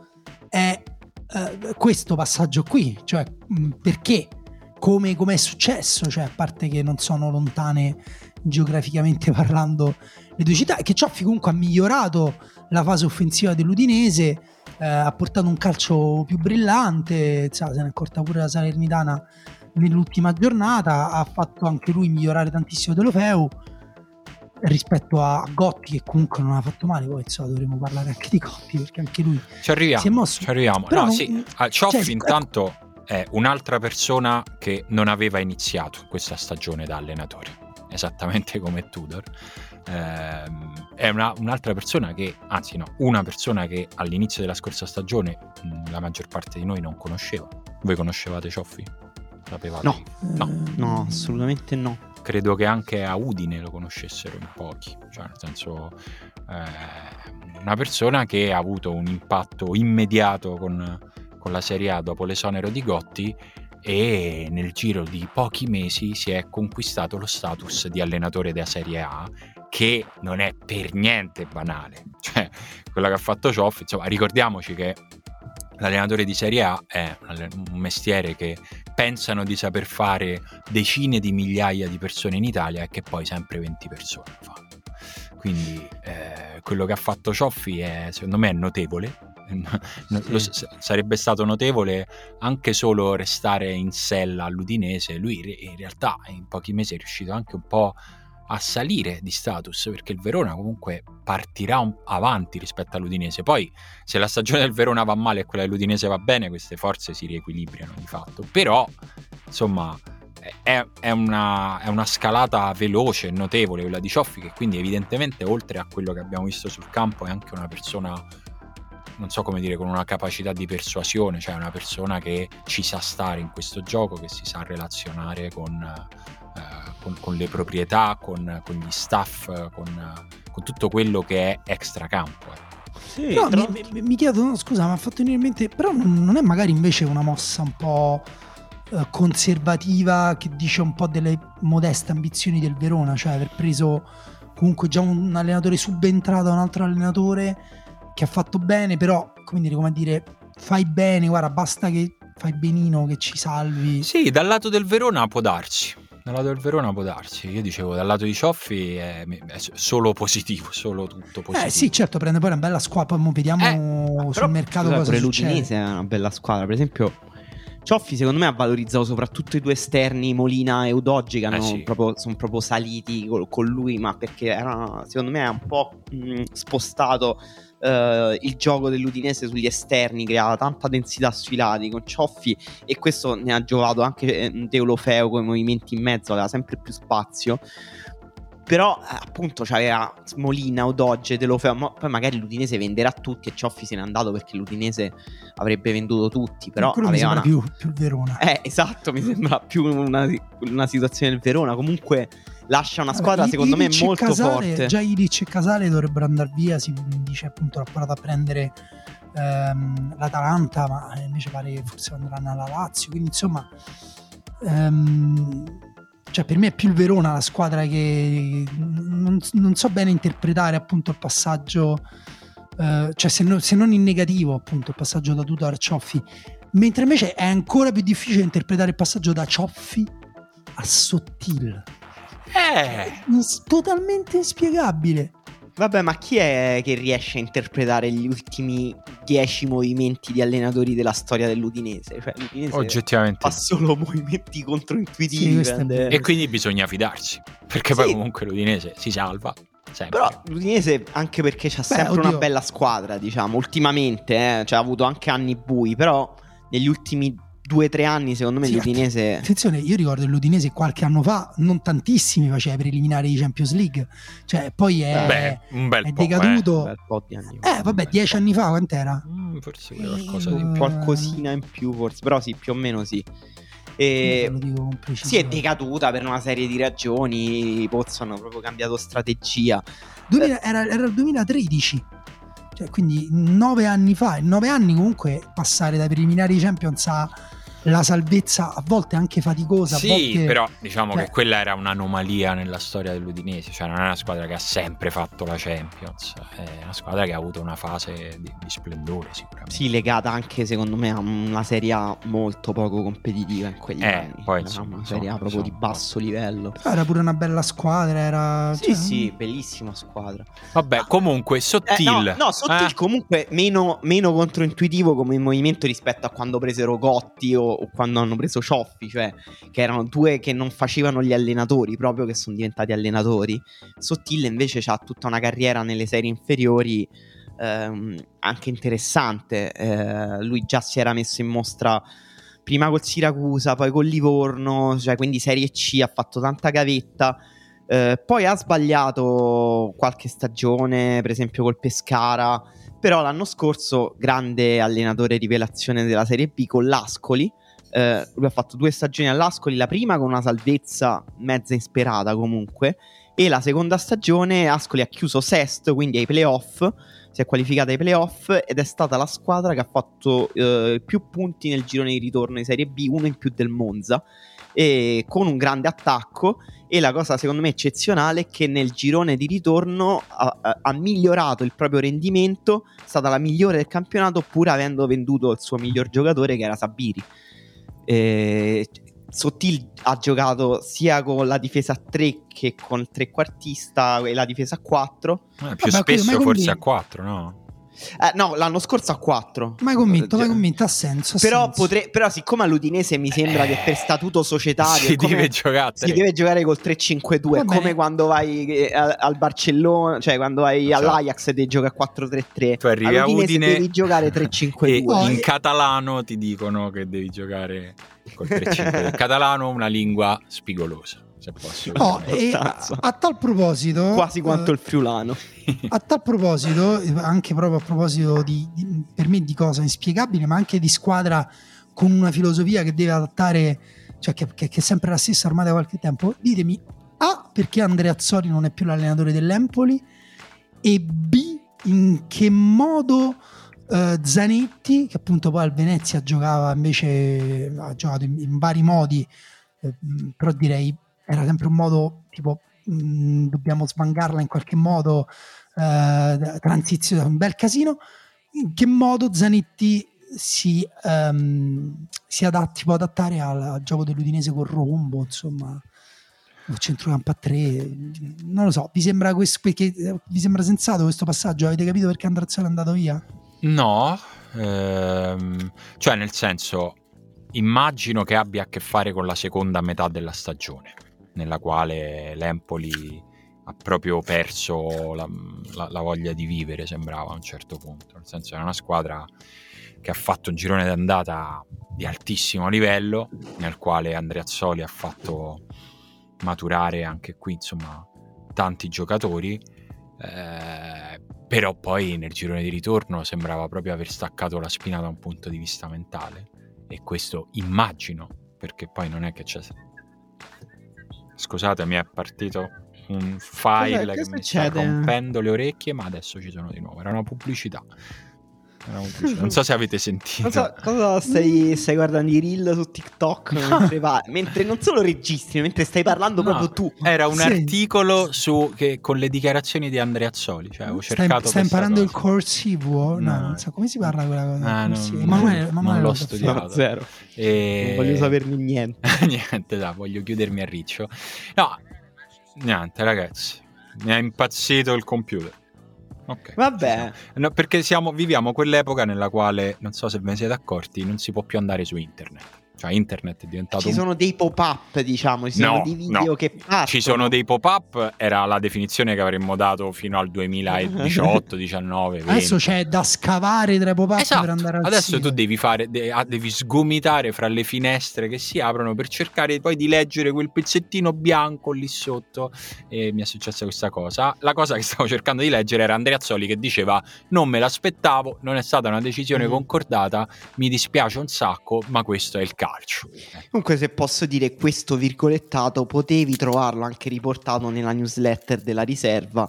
è eh, questo passaggio qui, cioè mh, perché, come è successo, cioè a parte che non sono lontane geograficamente parlando le due città, e che Cioffi comunque ha migliorato la fase offensiva dell'Udinese, eh, ha portato un calcio più brillante, sa, se ne è accorta pure la Salernitana nell'ultima giornata, ha fatto anche lui migliorare tantissimo Delofeu rispetto a Gotti che comunque non ha fatto male, poi insomma dovremmo parlare anche di Gotti perché anche lui Ci arriviamo. si è mosso. Ci arriviamo. Però no, non- sì. Ah, Cioffi cioè, intanto è un'altra persona che non aveva iniziato questa stagione da allenatore. esattamente come Tudor. Ehm, è una, un'altra persona che, anzi no, una persona che all'inizio della scorsa stagione mh, la maggior parte di noi non conosceva. Voi conoscevate Cioffi? Sapevate? No. No. Eh, No, assolutamente no. Credo che anche a Udine lo conoscessero in pochi, cioè nel senso eh, una persona che ha avuto un impatto immediato con, con la Serie A dopo l'esonero di Gotti e nel giro di pochi mesi si è conquistato lo status di allenatore della Serie A che non è per niente banale, cioè quello che ha fatto Cioffi, insomma ricordiamoci che l'allenatore di Serie A è un mestiere che pensano di saper fare decine di migliaia di persone in Italia e che poi sempre 20 persone fanno. Quindi eh, quello che ha fatto Cioffi è, secondo me è notevole. No, Sì. sarebbe stato notevole anche solo restare in sella all'Udinese. Lui in realtà in pochi mesi è riuscito anche un po' a salire di status perché il Verona comunque partirà un- avanti rispetto all'Udinese. Poi se la stagione del Verona va male e quella dell'Udinese va bene, queste forze si riequilibrano di fatto. Però, insomma, è, è una, è una scalata veloce e notevole quella di Cioffi, che quindi evidentemente, oltre a quello che abbiamo visto sul campo, è anche una persona, non so come dire, con una capacità di persuasione, cioè una persona che ci sa stare in questo gioco, che si sa relazionare con, con, con le proprietà, con, con gli staff, con, con tutto quello che è extracampo. ecco. Sì, Però tra- mi, mi- mi chiedo, no, scusa, mi ha fatto venire in mente, però non, non è magari invece una mossa un po' eh, conservativa che dice un po' delle modeste ambizioni del Verona, cioè aver preso comunque già un allenatore subentrato da un altro allenatore che ha fatto bene, però come dire, come a dire, fai bene, guarda, basta che fai benino, che ci salvi. Sì, dal lato del Verona può darsi. Dal lato del Verona può darsi. Io dicevo, dal lato di Cioffi è, è solo positivo, solo tutto positivo. Eh sì, certo, prende poi una bella squadra, poi mo vediamo Eh, sul Però, mercato cosa pure succede. l'Udinese è una bella squadra. Per esempio, Cioffi, secondo me, ha valorizzato soprattutto i due esterni, Molina e Udoggi, che Eh hanno sì. proprio, sono proprio saliti col- con lui. Ma perché era, secondo me, ha un po' mh, spostato eh, il gioco dell'Udinese sugli esterni, creava tanta densità sui lati con Cioffi. E questo ne ha giovato anche eh, Deulofeo con i movimenti in mezzo, aveva sempre più spazio. Però eh, appunto c'aveva Molina o Dodge, Deulofeo, ma poi magari l'Udinese venderà tutti e Cioffi se n'è andato perché l'Udinese avrebbe venduto tutti, però Quello mi aveva sembra una- più, più il Verona. Eh, esatto, mi sembra più una, una situazione del Verona. Comunque lascia una squadra I- secondo me Ilic e molto Casale, forte. Già Ilic e Casale dovrebbero andare via. Si dice appunto l'ha provato a prendere ehm, l'Atalanta, ma invece pare forse andranno alla Lazio. Quindi insomma, ehm, cioè per me è più il Verona la squadra che non, non so bene interpretare appunto il passaggio. eh, cioè se, no- se non in negativo appunto il passaggio da Tudor a Cioffi mentre invece è ancora più difficile interpretare il passaggio da Cioffi a Sottil Eh, totalmente inspiegabile. Vabbè, ma chi è che riesce a interpretare gli ultimi dieci movimenti di allenatori della storia dell'Udinese? Cioè, l'Udinese oggettivamente. fa solo movimenti Sì, controintuitivi. prende- E quindi bisogna fidarsi, perché poi Sì. comunque l'Udinese si salva. Sempre. Però l'Udinese, anche perché c'ha sempre oddio. una bella squadra, diciamo, ultimamente, eh, cioè ha avuto anche anni bui, però negli ultimi due o tre anni, secondo me, Sì, l'Udinese... Attenzione, io ricordo che l'Udinese qualche anno fa, non tantissimi, faceva i preliminari di Champions League. Cioè, poi è, Beh, un bel è po'. decaduto. Un bel po' di anni fa. Eh, vabbè, dieci anni fa quant'era? eh. Mm, forse pure qualcosa di Eh, più. Qualcosina in più, forse, però sì, più o meno sì. E... lo dico con Si è decaduta per una serie di ragioni. I Pozzo hanno proprio cambiato strategia. 2000 era, era il 2013. Cioè, quindi nove anni fa. In nove anni comunque passare dai preliminari di Champions alla salvezza a volte anche faticosa. Sì, volte... però diciamo cioè- che quella era un'anomalia nella storia dell'Udinese, cioè non è una squadra che ha sempre fatto la Champions, è una squadra che ha avuto una fase di, di splendore sicuramente. Sì, legata anche secondo me a una serie A molto poco competitiva in quegli Eh, anni. poi, Era insomma, una serie A insomma, proprio di insomma. basso livello. Però era pure una bella squadra. Era, Sì, cioè, sì, bellissima squadra. Vabbè, comunque Eh, Sottil. no, no, Sottil Eh? comunque meno, meno controintuitivo come movimento rispetto a quando presero Gotti o, o quando hanno preso Cioffi, cioè che erano due che non facevano gli allenatori, proprio che sono diventati allenatori. Sottil invece ha tutta una carriera nelle serie inferiori ehm, anche interessante. Eh, lui già si era messo in mostra prima col Siracusa, poi col Livorno, cioè quindi Serie C, ha fatto tanta gavetta. Eh, poi ha sbagliato qualche stagione, per esempio col Pescara, però l'anno scorso grande allenatore rivelazione della Serie B con l'Ascoli. Eh, lui ha fatto due stagioni all'Ascoli, la prima con una salvezza mezza insperata comunque, e la seconda stagione Ascoli ha chiuso sesto, quindi ai playoff, si è qualificata ai playoff ed è stata la squadra che ha fatto eh, più punti nel girone di ritorno di Serie B, uno in più del Monza, con un grande attacco e la cosa secondo me eccezionale è che nel girone di ritorno ha, ha, migliorato il proprio rendimento, è stata la migliore del campionato pur avendo venduto il suo miglior giocatore che era Sabiri. Eh, Sottil ha giocato sia con la difesa a 3 che con il trequartista e la difesa a 4. Eh, più Vabbè, spesso forse a 4, no? Eh, no, l'anno scorso a 4. Mai convinto, mai convinto, ha senso. Ha però, senso. Potre... però, siccome all'Udinese mi sembra eh, che per statuto societario si, deve giocare, si deve giocare col 3-5-2. È come quando vai eh, al Barcellona, cioè quando vai esatto. all'Ajax e devi giocare a 4-3-3. Tu arrivi a Udine devi giocare 3-5-2. E in catalano ti dicono che devi giocare col 3-5-2. Il catalano è una lingua spigolosa posso. Oh, a, a, tal proposito, quasi quanto uh, il friulano. A tal proposito, anche proprio a proposito di, di, per me di cosa inspiegabile, ma anche di squadra con una filosofia che deve adattare, cioè che, che, che è sempre la stessa ormai da qualche tempo. Ditemi A, perché Andrea Azzoli non è più l'allenatore dell'Empoli, e B, in che modo. Uh, Zanetti, che appunto poi al Venezia giocava invece, ha giocato in, in vari modi, eh, però direi era sempre un modo tipo mh, mm, dobbiamo svangarla in qualche modo, eh, transizione, un bel casino. In che modo Zanetti si, um, si adatti, può adattare al, al, gioco dell'Udinese con Rombo, insomma, il centrocampo a tre, non lo so, vi sembra, questo, perché, vi sembra sensato questo passaggio? Avete capito perché Andrazzone è andato via? No, ehm, cioè nel senso, immagino che abbia a che fare con la seconda metà della stagione nella quale l'Empoli ha proprio perso la, la, la, voglia di vivere, sembrava a un certo punto. Nel senso, è una squadra che ha fatto un girone d'andata di altissimo livello, nel quale Andreazzoli ha fatto maturare anche qui, insomma, tanti giocatori. Eh, però poi nel girone di ritorno sembrava proprio aver staccato la spina da un punto di vista mentale. E questo immagino, perché poi non è che c'è Scusate, mi è partito un file Cos'è? che, che mi sta rompendo le orecchie, ma adesso ci sono di nuovo. Era una pubblicità. Non so se avete sentito. Cosa, cosa stai, stai, guardando i reel su TikTok mentre, va, mentre, non solo registri, mentre stai parlando no, proprio tu. Era un sì. articolo su, che, con le dichiarazioni di Andrea Azzoli. Cioè, avevo cercato stai, stai imparando cosa. il corsivo? No, no, non so come si parla quella cosa. Ah, non, Emanuele, Emanuele non l'ho studiato. zero. E... Non voglio saperne niente. niente, dai, voglio chiudermi a riccio. No, niente, ragazzi. Mi ha impazzito il computer. Okay. Vabbè. No, perché siamo, viviamo quell'epoca nella quale, non so se ve ne siete accorti, non si può più andare su internet. Cioè, internet è diventato. Ci sono dei pop-up, diciamo. Ci sono dei video no. che passano. Ci sono dei pop-up, era la definizione che avremmo dato fino al 2018, 19. Adesso c'è da scavare tra i pop-up esatto. per andare al Adesso sito. tu devi fare, ah, devi sgomitare fra le finestre che si aprono per cercare poi di leggere quel pezzettino bianco lì sotto. E mi è successa questa cosa. La cosa che stavo cercando di leggere era Andrea Azzoli che diceva: Non me l'aspettavo, non è stata una decisione mm. concordata, mi dispiace un sacco, ma questo è il caso calcio. Comunque, se posso dire questo virgolettato, potevi trovarlo anche riportato nella newsletter della riserva.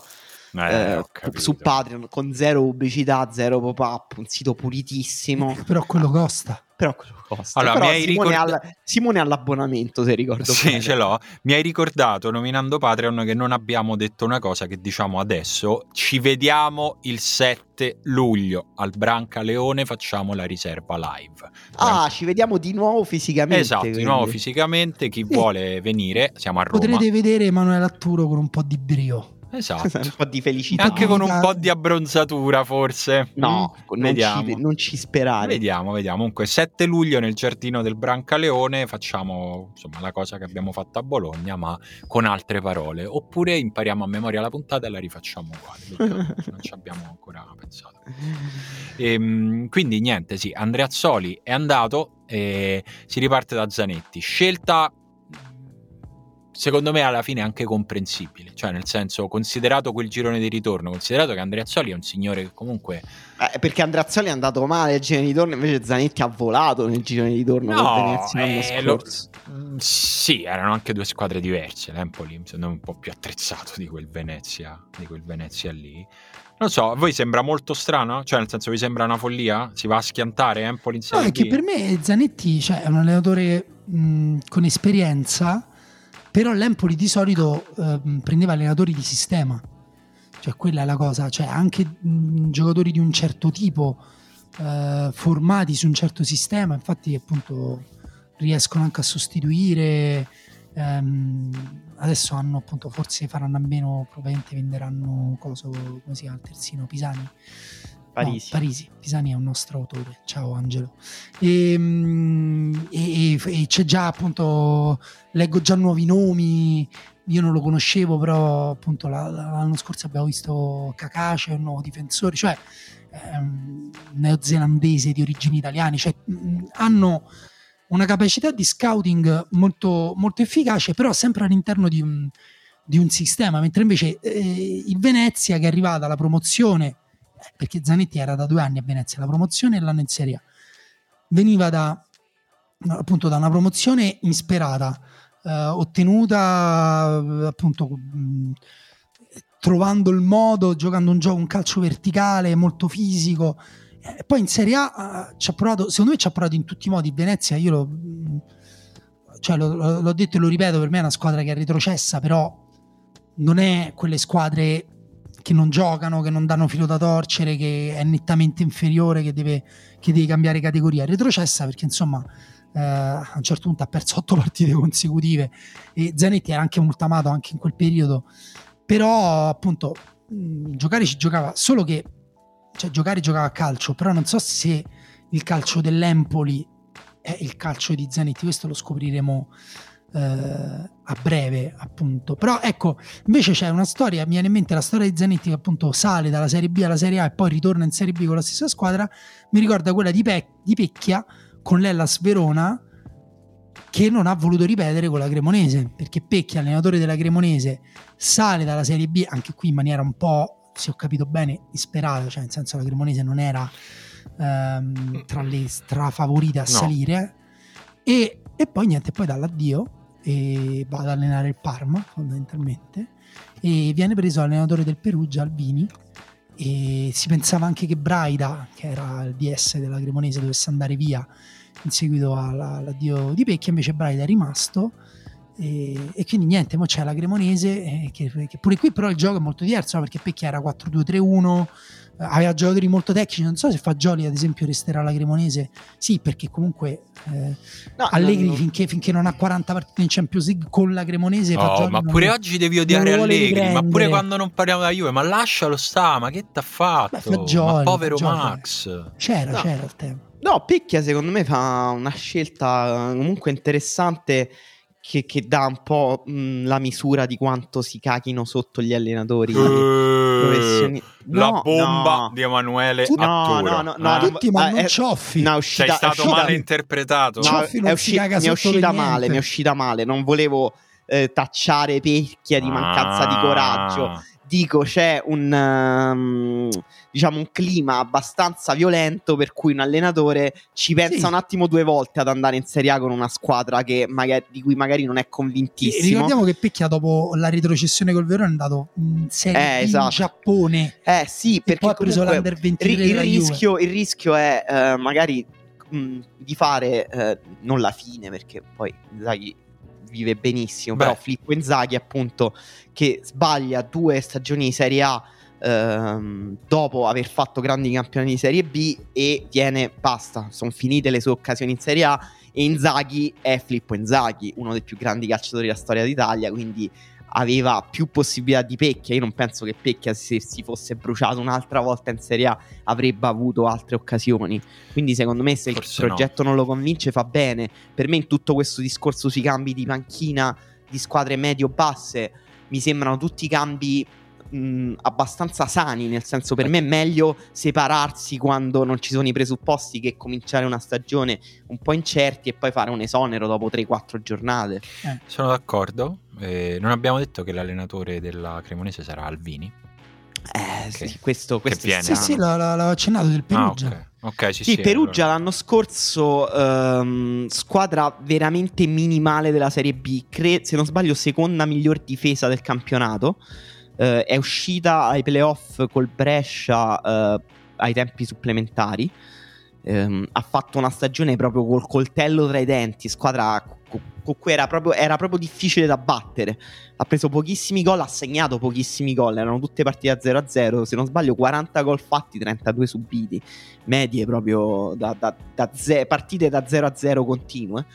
Eh, eh, su Patreon con zero pubblicità, zero pop-up, un sito pulitissimo. Però quello costa. Però quello costa. Allora, Però mi hai Simone, ricordato... alla... Simone all'abbonamento, se ricordo sì, bene. ce l'ho. Mi hai ricordato, nominando Patreon, che non abbiamo detto una cosa che diciamo adesso. Ci vediamo il 7 luglio al Branca Leone, facciamo la riserva live. Ah, Branca... ci vediamo di nuovo fisicamente. Esatto, quindi. di nuovo fisicamente. Chi vuole venire, siamo a Roma. Potrete vedere Emanuele Atturo con un po' di brio. Esatto. un po' di felicità. Anche con un po' di abbronzatura, forse. No, mm, non, ci, non, ci, sperare. Vediamo, vediamo. Comunque, 7 luglio nel giardino del Brancaleone facciamo insomma la cosa che abbiamo fatto a Bologna, ma con altre parole. Oppure impariamo a memoria la puntata e la rifacciamo uguale. non ci abbiamo ancora pensato. E, ehm, quindi, niente, sì. Andrea Azzoli è andato e si riparte da Zanetti. Scelta secondo me alla fine è anche comprensibile, cioè nel senso considerato quel girone di ritorno, considerato che Andreazzoli è un signore che comunque... Eh, perché Andreazzoli è andato male nel girone di ritorno, invece Zanetti ha volato nel girone di ritorno no, con Venezia l'anno eh, lo-. Mm, Sì, erano anche due squadre diverse, l'Empoli mi sembra un po' più attrezzato di quel Venezia, di quel Venezia lì. Non so, a voi sembra molto strano? Cioè nel senso vi sembra una follia? Si va a schiantare Empoli in No, Serie è che per me Zanetti cioè, è un allenatore mh, con esperienza, però l'Empoli di solito ehm, prendeva allenatori di sistema. Cioè, quella è la cosa. Cioè, anche mh, giocatori di un certo tipo, eh, formati su un certo sistema, infatti, appunto, riescono anche a sostituire. ehm, adesso hanno appunto, forse faranno a meno, probabilmente venderanno coso, come si chiama il terzino Pisani. Parisi. No, Parisi. Pisani è un nostro autore. Ciao Angelo. E, mm, e- e- e c'è già appunto, leggo già nuovi nomi. Io non lo conoscevo, però appunto la- la- l'anno scorso abbiamo visto Kakace, un nuovo difensore, cioè un neozelandese di origini italiane. Cioè, mm, hanno una capacità di scouting molto, molto efficace, però sempre all'interno di un, di un sistema, mentre invece eh, il Venezia che è arrivata alla promozione perché Zanetti era da due anni a Venezia, la promozione e l'anno in Serie A. Veniva da, appunto, da una promozione insperata, eh, ottenuta eh, appunto mh, trovando il modo, giocando un gioco, un calcio verticale, molto fisico. E poi in Serie A eh, ci ha provato, secondo me ci ha provato in tutti i modi. Venezia, io lo, mh, cioè, lo- l'ho detto e lo ripeto, per me è una squadra che è retrocessa, però non è quelle squadre che non giocano, che non danno filo da torcere, che è nettamente inferiore, che deve, che deve cambiare categoria. Retrocessa perché insomma eh, a un certo punto ha perso otto partite consecutive e Zanetti era anche molto amato anche in quel periodo. Però appunto mh, giocare ci giocava, solo che cioè, giocare giocava a calcio, però non so se il calcio dell'Empoli è il calcio di Zanetti, questo lo scopriremo eh, a breve appunto. Però ecco, Invece c'è una storia, mi viene in mente la storia di Zanetti che appunto sale dalla Serie B alla Serie A e poi ritorna in Serie B con la stessa squadra, mi ricorda quella di, Pe- di Pecchia con l'Ellas Verona che non ha voluto ripetere con la Cremonese, perché Pecchia, allenatore della Cremonese, sale dalla Serie B anche qui in maniera un po', se ho capito bene, disperata, cioè nel senso la Cremonese non era ehm, tra le strafavorite a No. salire e, e poi niente, poi dall'addio e va ad allenare il Parma fondamentalmente e viene preso allenatore del Perugia Albini e si pensava anche che Braida che era il DS della Cremonese dovesse andare via in seguito alla- all'addio di Pecchia invece Braida è rimasto e, e quindi niente, mo c'è la Cremonese eh, che, che pure qui però il gioco è molto diverso no? perché Pecchia era 4-2-3-1 eh, aveva giocatori molto tecnici non so se Fagioli ad esempio resterà alla Cremonese sì perché comunque eh, No, Allegri non- finché, finché non ha 40 partite in Champions League con la Cremonese Fagioli ma non- pure oggi devi odiare Allegri, ma pure quando non parliamo da Juve, ma lascialo sta, ma che t'ha fatto? Beh, Fagioli, ma povero Fagioli. Max. c'era, No. c'era il tempo No, Pecchia secondo me fa una scelta eh, comunque interessante che, che dà un po' mh, la misura di quanto si cachino sotto gli allenatori professioni- La No, bomba no. di Emanuele Tutti- No, no, no, no, Eh? no, tutti ma eh, non eh, Cioffi No, è Sei uscita, è stato male interpretato. No, è, caga mi è uscita male, mi è uscita male. Non volevo eh, tacciare Pecchia di mancanza di Ah. coraggio. Dico, c'è un, ehm, diciamo, un clima abbastanza violento per cui un allenatore ci pensa Sì. un attimo due volte ad andare in Serie A con una squadra che magari- di cui magari non è convintissimo. ricordiamo che Pecchia dopo la retrocessione col Verona è andato in Serie Eh, B in esatto. Giappone Eh sì, e perché poi ha preso l'Under 23 ri- il, rischio, il rischio è eh, magari mh, di fare eh, non la fine, perché poi Inzaghi vive benissimo, Beh. però Filippo Inzaghi appunto che sbaglia due stagioni di Serie A ehm, dopo aver fatto grandi campioni di Serie B e viene, basta, sono finite le sue occasioni in Serie A e Inzaghi è Filippo Inzaghi, uno dei più grandi calciatori della storia d'Italia, quindi aveva più possibilità di Pecchia. Io non penso che Pecchia, se si fosse bruciato un'altra volta in Serie A, avrebbe avuto altre occasioni. Quindi, secondo me, se Forse il progetto non lo convince, fa bene. Per me, in tutto questo discorso sui cambi di panchina di squadre medio-basse, mi sembrano tutti cambi mh, abbastanza sani, nel senso per me è meglio separarsi quando non ci sono i presupposti che cominciare una stagione un po' incerti e poi fare un esonero dopo 3-4 giornate. Sono d'accordo. Eh, non abbiamo detto che l'allenatore della Cremonese sarà Alvini. Eh, Che- sì, questo, questo viene, è Sì, sì, l'ha, l'ha- l'ha accennato del Perugia. Ah, ok. Ok, sì, Sì, sì, Perugia allora. l'anno scorso ehm, squadra veramente minimale della Serie B, cre- se non sbaglio seconda miglior difesa del campionato, Eh, è uscita ai playoff col Brescia eh, ai tempi supplementari, Ehm, ha fatto una stagione proprio col coltello tra i denti, squadra co- con cui era proprio, era proprio difficile da battere, ha preso pochissimi gol, ha segnato pochissimi gol, erano tutte partite a 0-0, se non sbaglio 40 gol fatti, 32 subiti medie proprio da, da- da ze- partite da 0 a 0 continue.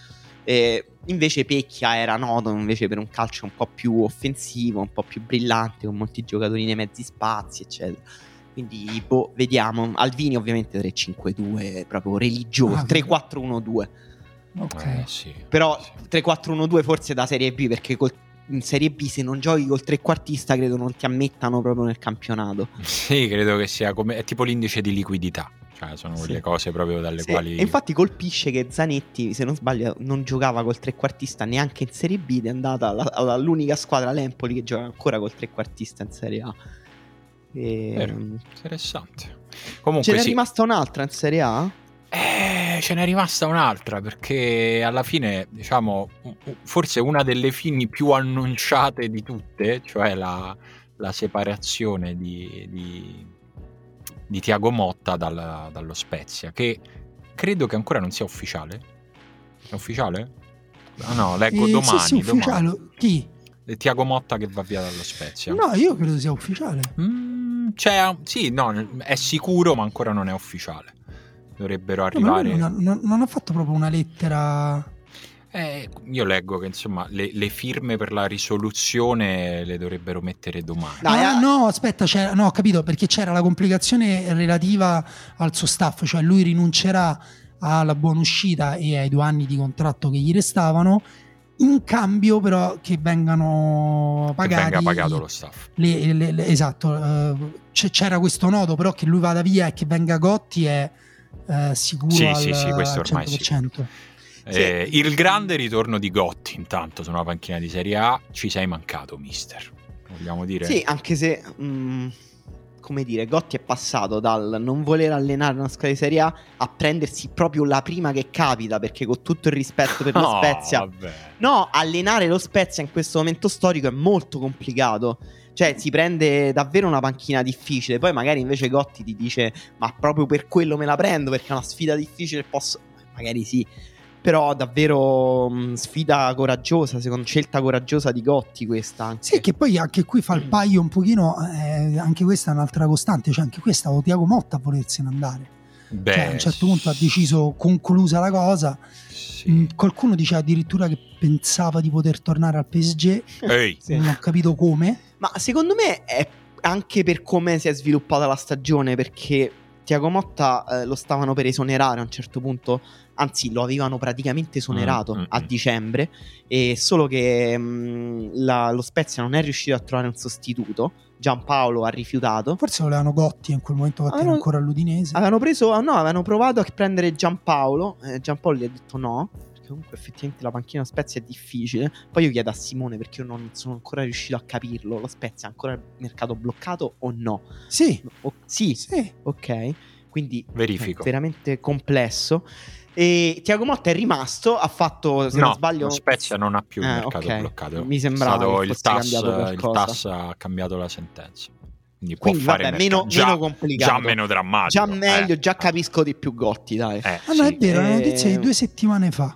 E invece Pecchia era noto invece per un calcio un po' più offensivo, un po' più brillante, con molti giocatori nei mezzi spazi, eccetera. Quindi, boh, vediamo. Alvini ovviamente 3-5-2, proprio religioso, Ah, 3-4-1-2. Ok. Eh, sì. Però Sì. 3-4-1-2 forse da Serie B, perché col- in Serie B se non giochi col trequartista credo non ti ammettano proprio nel campionato. Sì, credo che sia come è tipo l'indice di liquidità. Cioè, sono Sì. quelle cose proprio dalle Sì, quali E infatti colpisce che Zanetti, se non sbaglio, non giocava col trequartista neanche in Serie B ed è andata all'unica squadra l'Empoli che gioca ancora col trequartista in Serie A. E- Vero. interessante. Ce Comunque n'è sì. rimasta un'altra in Serie A? Eh, ce n'è rimasta un'altra perché alla fine, diciamo, forse una delle fini più annunciate di tutte, cioè la, la separazione di, di, di Tiago Motta dal- dallo Spezia, che credo che ancora non sia ufficiale. È ufficiale? Ah no, leggo Eh, domani. sì, sì, ufficiale. domani. Chi? Eh, Tiago Motta che va via dallo Spezia. No, io credo sia ufficiale. Mm, cioè, sì, no, è sicuro, ma ancora non è ufficiale. Dovrebbero No, ma lui arrivare. non, non- non ha fatto proprio una lettera. Eh, io leggo che insomma le, le firme per la risoluzione le dovrebbero mettere domani. No, ah, no, aspetta, c'era- no, ho capito perché c'era la complicazione relativa al suo staff, cioè lui rinuncerà alla buona uscita e ai due anni di contratto che gli restavano. In cambio, però, che vengano che pagati venga pagato lo staff. le- le- le- esatto, c- c'era questo nodo, però che lui vada via e che venga Gotti è eh, sicuro Sì, al sì, sì, questo ormai 100%. Eh, il grande ritorno di Gotti intanto sulla panchina di Serie A ci sei mancato, mister. Vogliamo dire? Sì, anche se, mm, come dire, Gotti è passato dal non voler allenare una squadra di Serie A a prendersi proprio la prima che capita, perché con tutto il rispetto per lo Spezia, vabbè. no, allenare lo Spezia in questo momento storico è molto complicato. Cioè, si prende davvero una panchina difficile. Poi, magari invece Gotti ti dice: Ma proprio per quello me la prendo perché è una sfida difficile. Posso. Magari sì. Però davvero mh, sfida coraggiosa, secondo scelta coraggiosa di Gotti questa anche. Sì, che poi anche qui fa il paio un pochino, eh, anche questa è un'altra costante, cioè anche questa stavo Tiago Motta a volersene andare. Beh, Cioè, a un certo punto ha deciso, conclusa la cosa, sì. Mm, qualcuno diceva addirittura che pensava di poter tornare al PSG, Ehi, Sì. non ho capito come. Ma secondo me è anche per come si è sviluppata la stagione, perché Tiago Motta eh, lo stavano per esonerare a un certo punto, anzi lo avevano praticamente esonerato Mm, mm, a mm. dicembre, e solo che mm, la- lo Spezia non è riuscito a trovare un sostituto, Giampaolo ha rifiutato. Forse volevano Gotti in quel momento, Gotti Ah, era no. ancora all'Udinese. Avevano preso, no, avevano provato a prendere Giampaolo, eh, Giampaolo gli ha detto no, comunque effettivamente la panchina Spezia è difficile. Poi io chiedo a Simone perché io non sono ancora riuscito a capirlo, lo Spezia ha ancora il mercato bloccato o no? Sì, O- sì, sì. ok, quindi verifico. è veramente complesso. E Tiago Motta è rimasto, ha fatto, se non No, sbaglio... lo Spezia non ha più il Eh, mercato ok. bloccato. Mi È sembrava stato che il TAS, il. TAS ha cambiato la sentenza. Quindi Quindi vabbè, mercato. meno, già, meno complicato. già meno drammatico. Già meglio, eh. già capisco di più Gotti, dai. Eh, Ah no, sì. è vero, è una notizia Eh, di due settimane fa.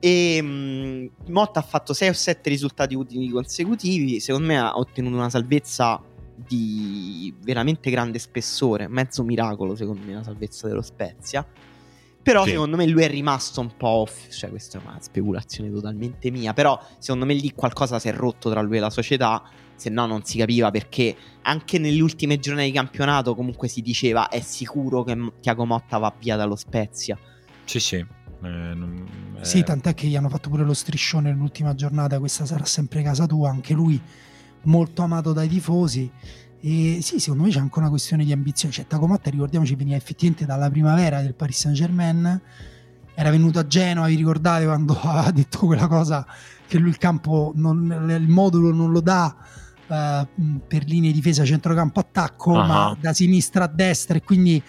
e mh, Motta ha fatto 6 o 7 risultati utili consecutivi. Secondo me ha ottenuto una salvezza di veramente grande spessore. Mezzo miracolo, secondo me, la salvezza dello Spezia. Però Sì. secondo me lui è rimasto un po' off. Cioè, questa è una speculazione totalmente mia. Però secondo me lì qualcosa si è rotto tra lui e la società. Se no, non si capiva perché anche nelle ultime giornate di campionato comunque si diceva è sicuro che Tiago Motta va via dallo Spezia. Sì, sì. Eh, non- Sì, eh, tant'è che gli hanno fatto pure lo striscione nell'ultima giornata, questa sarà sempre casa tua, anche lui molto amato dai tifosi. E sì, secondo me c'è anche una questione di ambizione. Cioè, Tacomotta, ricordiamoci, veniva effettivamente dalla primavera del Paris Saint Germain. Era venuto a Genova, vi ricordate quando ha detto quella cosa che lui il campo, non, il modulo non lo dà uh, per linee di difesa, centrocampo, attacco, uh-huh. ma da sinistra a destra e quindi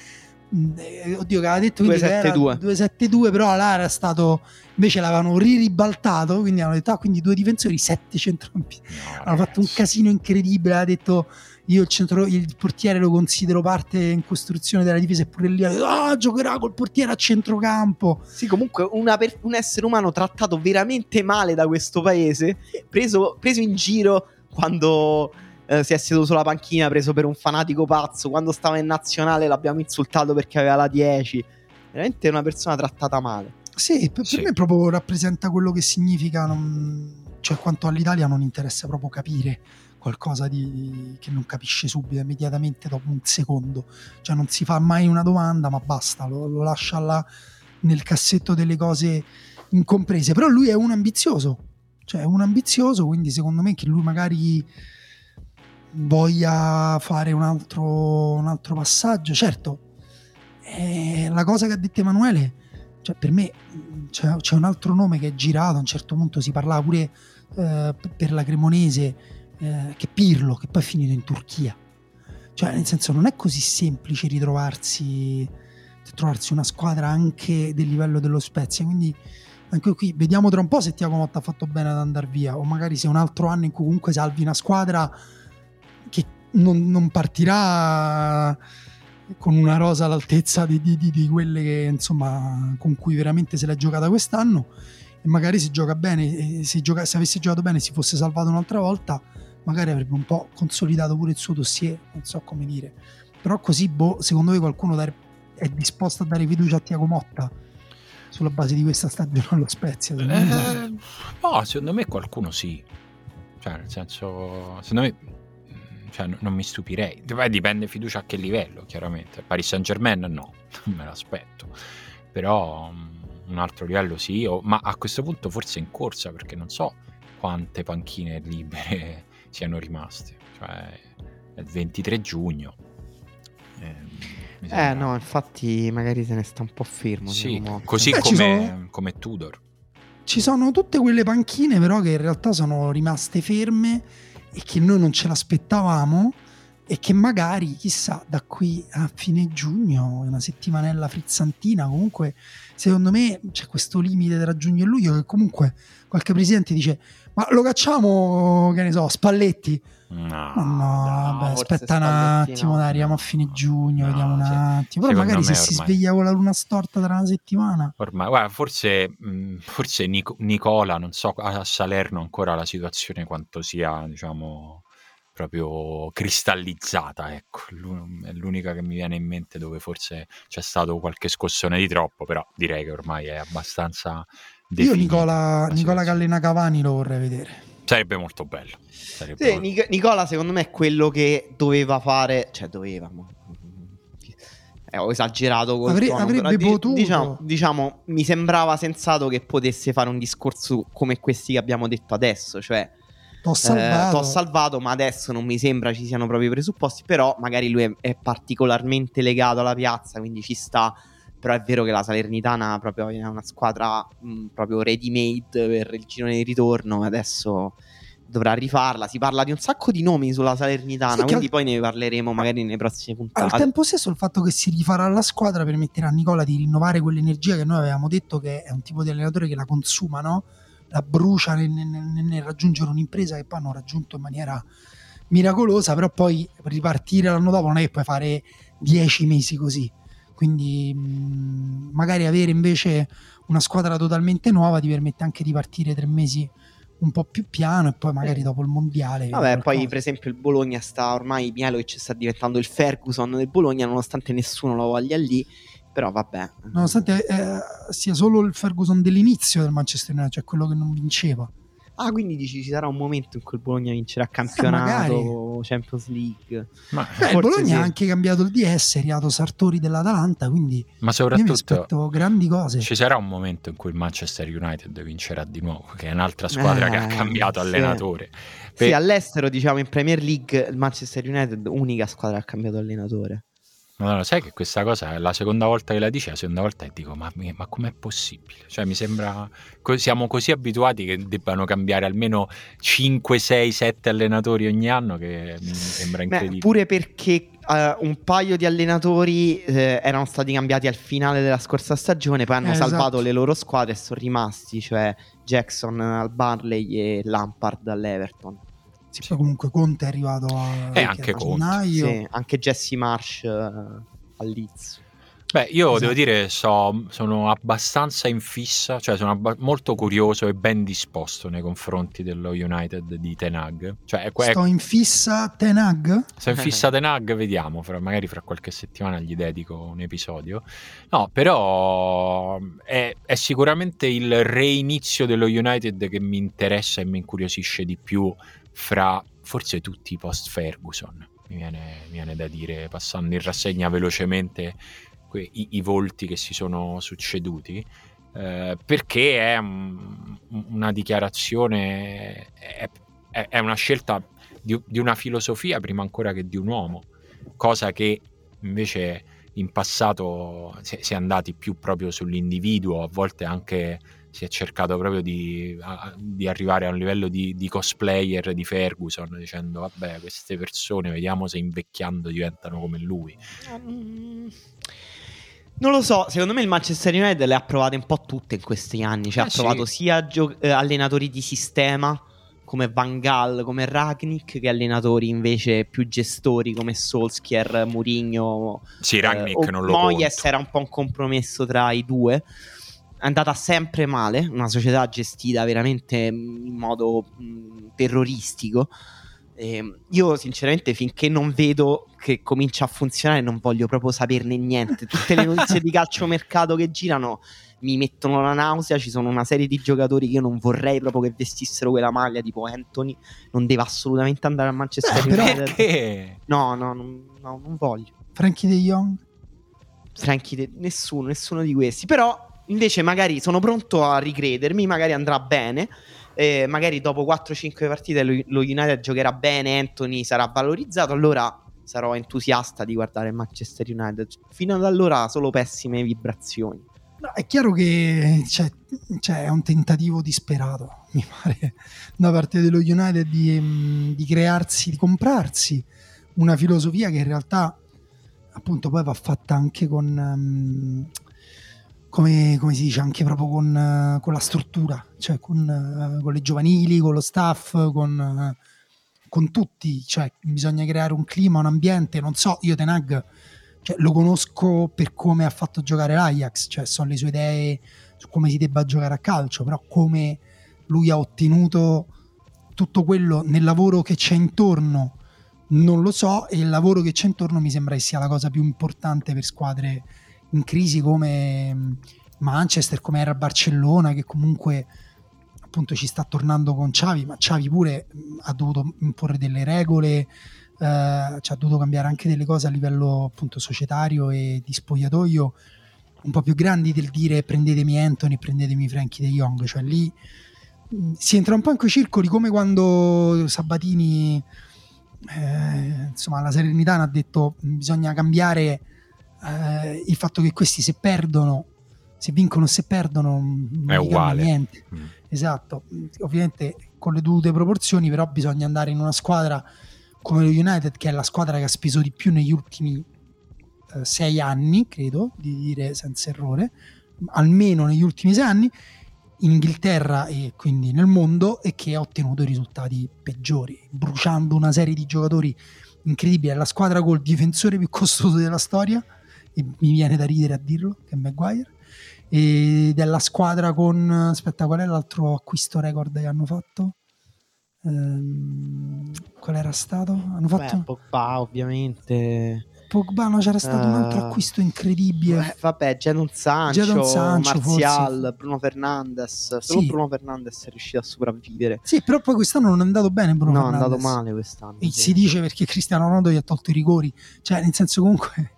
eh, oddio che aveva detto 272 272 però là era stato invece l'avevano riribaltato quindi hanno detto ah quindi due difensori sette centrocampisti no, hanno fatto un casino incredibile ha detto io il, centro, il portiere lo considero parte in costruzione della difesa e pure lì ha detto ah giocherà col portiere a centrocampo. Sì comunque per, un essere umano trattato veramente male da questo paese preso, preso in giro quando eh, si è seduto sulla panchina preso per un fanatico pazzo. Quando stava in nazionale l'abbiamo insultato perché aveva la 10. Veramente una persona trattata male. Sì, per, sì. me proprio rappresenta quello che significa, non... cioè quanto all'Italia non interessa proprio capire qualcosa di... che non capisce subito, immediatamente dopo un secondo. Cioè non si fa mai una domanda, ma basta, lo, lo lascia là nel cassetto delle cose incomprese. Però lui è un ambizioso, cioè un ambizioso, quindi secondo me che lui magari voglia fare un altro, un altro passaggio. Certo, eh, la cosa che ha detto Emanuele, cioè per me c'è, c'è, un altro nome che è girato, a un certo punto si parlava pure eh, per la Cremonese, eh, che Pirlo, che poi è finito in Turchia. Cioè, nel senso, non è così semplice ritrovarsi, trovarsi una squadra anche del livello dello Spezia. Quindi, anche qui, vediamo tra un po' se Tiago Motta ha fatto bene ad andare via, o magari se un altro anno in cui comunque salvi una squadra non, non partirà con una rosa all'altezza di, di, di, di, quelle che, insomma, con cui veramente se l'è giocata quest'anno e magari se gioca bene se, gioca, se, avesse giocato bene si fosse salvato un'altra volta magari avrebbe un po' consolidato pure il suo dossier non so come dire. Però così boh, secondo voi qualcuno dare, è disposto a dare fiducia a Tiago Motta sulla base di questa stagione allo Spezia secondo, eh, no, secondo me qualcuno sì cioè nel senso secondo me cioè, non mi stupirei. Beh, dipende fiducia a che livello, chiaramente. Paris Saint Germain no, non me l'aspetto. Però um, un altro livello sì, o, ma a questo punto forse in corsa, perché non so quante panchine libere siano rimaste. Cioè, è il 23 giugno. Eh, eh no, infatti magari se ne sta un po' fermo. Sì, così Beh, come, sono... come Tudor. Ci sono tutte quelle panchine però che in realtà sono rimaste ferme e che noi non ce l'aspettavamo e che magari, chissà, da qui a fine giugno, una settimanella frizzantina, comunque secondo me c'è questo limite tra giugno e luglio che comunque qualche presidente dice ma lo cacciamo, che ne so, Spalletti? No, no, no vabbè, aspetta un attimo, no. dai, arriviamo a fine giugno, no, vediamo un cioè, attimo. Però magari se ormai... si sveglia con la luna storta tra una settimana. Ormai, guarda, forse, mh, forse Nic- Nicola, non so, a Salerno ancora la situazione quanto sia, diciamo, proprio cristallizzata, ecco, è l'unica che mi viene in mente dove forse c'è stato qualche scossone di troppo, però direi che ormai è abbastanza Io Nicola, Nicola Gallena Cavani lo vorrei vedere. Sarebbe molto bello. Sarebbe sì, molto... Nicola, secondo me, è quello che doveva fare. Cioè, doveva. Eh, ho esagerato con Avre- avrebbe di- potuto. Diciamo, diciamo, mi sembrava sensato che potesse fare un discorso come questi che abbiamo detto adesso. Cioè, t'ho salvato. Eh, salvato, ma adesso non mi sembra ci siano proprio i presupposti. Però, magari lui è, è particolarmente legato alla piazza, quindi ci sta però è vero che la Salernitana proprio è una squadra mh, proprio ready made per il girone di ritorno adesso dovrà rifarla. Si parla di un sacco di nomi sulla Salernitana, sì, quindi al... poi ne parleremo magari nei prossimi puntate. Al tempo stesso il fatto che si rifarà la squadra permetterà a Nicola di rinnovare quell'energia che noi avevamo detto che è un tipo di allenatore che la consuma, no? La brucia nel, nel, nel raggiungere un'impresa che poi hanno raggiunto in maniera miracolosa, però poi ripartire l'anno dopo non è che puoi fare dieci mesi così quindi mh, magari avere invece una squadra totalmente nuova ti permette anche di partire tre mesi un po' più piano e poi magari dopo il mondiale. Vabbè, poi per esempio il Bologna sta ormai Mielovic sta diventando il Ferguson del Bologna nonostante nessuno lo voglia lì. Però vabbè. Nonostante eh, sia solo il Ferguson dell'inizio del Manchester United, cioè quello che non vinceva. Ah, quindi dici ci sarà un momento in cui il Bologna vincerà campionato? Eh, Champions League. Ma, Beh, il Bologna sì. ha anche cambiato il DS, è arrivato Sartori dell'Atalanta, quindi ma io mi soprattutto aspetto grandi cose. ci sarà un momento in cui il Manchester United vincerà di nuovo, che è un'altra squadra che ha Eh, cambiato sì. allenatore. Sì, Per- all'estero, diciamo, in Premier League, il Manchester United, unica squadra che ha cambiato allenatore. No, sai che questa cosa è la seconda volta che la dici, la seconda volta e dico, ma, ma com'è possibile? Cioè, mi sembra, siamo così abituati che debbano cambiare almeno 5, 6, 7 allenatori ogni anno che mi sembra Beh, incredibile. pure perché eh, un paio di allenatori eh, erano stati cambiati al finale della scorsa stagione, poi hanno Eh, salvato esatto. le loro squadre e sono rimasti, cioè Jackson al Barley e Lampard all'Everton. Sì, poi comunque Conte è arrivato a, Eh, anche a Conte. gennaio. Sì, anche Jesse Marsh eh, al Leeds. Beh, io Esatto. devo dire, so- sono abbastanza in fissa, cioè sono abba- molto curioso e ben disposto nei confronti dello United di Ten Hag. Cioè, è, que- Sto in fissa Tenag. Se in fissa Ten Hag, vediamo, fra- magari fra qualche settimana gli dedico un episodio. No, però è, è sicuramente il reinizio dello United che mi interessa e mi incuriosisce di più fra forse tutti i post Ferguson. Mi viene, mi viene da dire, passando in rassegna velocemente que- i, i volti che si sono succeduti. eh, perché è un- una dichiarazione, è, è- una scelta di, di una filosofia prima ancora che di un uomo, cosa che invece in passato si, si è andati più proprio sull'individuo, a volte anche si è cercato proprio di, a- di arrivare a un livello di, di cosplayer di Ferguson, dicendo vabbè queste persone vediamo se invecchiando diventano come lui. Mm, Non lo so, secondo me il Manchester United le ha provate un po' tutte in questi anni. Cioè, Eh ha provato sì. sia gio- eh, allenatori di sistema come Van Gaal, come Ragnick, che allenatori invece più gestori come Solskjaer, Mourinho. Sì, Ragnick eh, non lo Moyes conto. era un po' un compromesso tra i due. È andata sempre male, una società gestita veramente in modo terroristico. Ehm, io sinceramente finché non vedo che comincia a funzionare non voglio proprio saperne niente. Tutte le notizie di calciomercato che girano mi mettono la nausea. Ci sono una serie di giocatori che io non vorrei proprio che vestissero quella maglia, tipo Anthony. Non deve assolutamente andare al Manchester Eh, United. Perché? No, no, non, no, non voglio. Frankie De Jong. Franchi, De- nessuno, nessuno di questi. Però invece magari sono pronto a ricredermi, magari andrà bene. eh, magari dopo 4-5 partite lo, United giocherà bene, Anthony sarà valorizzato, allora sarò entusiasta di guardare Manchester United. Fino ad allora solo pessime vibrazioni. No, è chiaro che c'è, c'è un tentativo disperato, mi pare, da parte dello United di, mm, di crearsi, di comprarsi una filosofia che in realtà appunto poi va fatta anche con, mm, come, come si dice, anche proprio con, eh, con la struttura, cioè con, eh, con le giovanili, con lo staff, con, eh, con tutti, cioè bisogna creare un clima, un ambiente, non so, io Tenag cioè, lo conosco per come ha fatto giocare l'Ajax, cioè so le sue idee su come si debba giocare a calcio, però come lui ha ottenuto tutto quello nel lavoro che c'è intorno non lo so e il lavoro che c'è intorno mi sembra che sia la cosa più importante per squadre in crisi come mm, Manchester, come era Barcellona che comunque appunto ci sta tornando con Xavi, ma Xavi pure mh, ha dovuto imporre delle regole, eh, ci ha dovuto cambiare anche delle cose a livello appunto societario e di spogliatoio un po' più grandi del dire prendetemi Anthony, prendetemi Frankie De Jong, cioè lì mh, si entra un po' in quei circoli come quando Sabatini eh, insomma la Serenitana ha detto bisogna cambiare eh, il fatto che questi se perdono se vincono se perdono non È uguale. niente Mm. Esatto, Mm, ovviamente con le dovute proporzioni, però bisogna andare in una squadra come lo United, che è la squadra che ha speso di più negli ultimi eh, sei anni, credo, di dire senza errore, almeno negli ultimi sei anni, in Inghilterra e quindi nel mondo, e che ha ottenuto i risultati peggiori, bruciando una serie di giocatori incredibili. È la squadra col difensore più costoso della storia, mi viene da ridere a dirlo, che è Maguire ed è la squadra con aspetta qual è l'altro acquisto record che hanno fatto Ehm, qual era stato hanno fatto Beh, Pogba ovviamente. Pogba, no, c'era stato un altro Eh, acquisto incredibile. Eh, vabbè, Jadon Sancho, Jadon Sancho, Martial, forse. Bruno Fernandes. Solo Sì. Bruno Fernandes è riuscito a sopravvivere. Sì, però poi quest'anno non è andato bene Bruno no, è andato Fernandes. male quest'anno. E sì. si dice perché Cristiano Ronaldo gli ha tolto i rigori. Cioè, nel senso comunque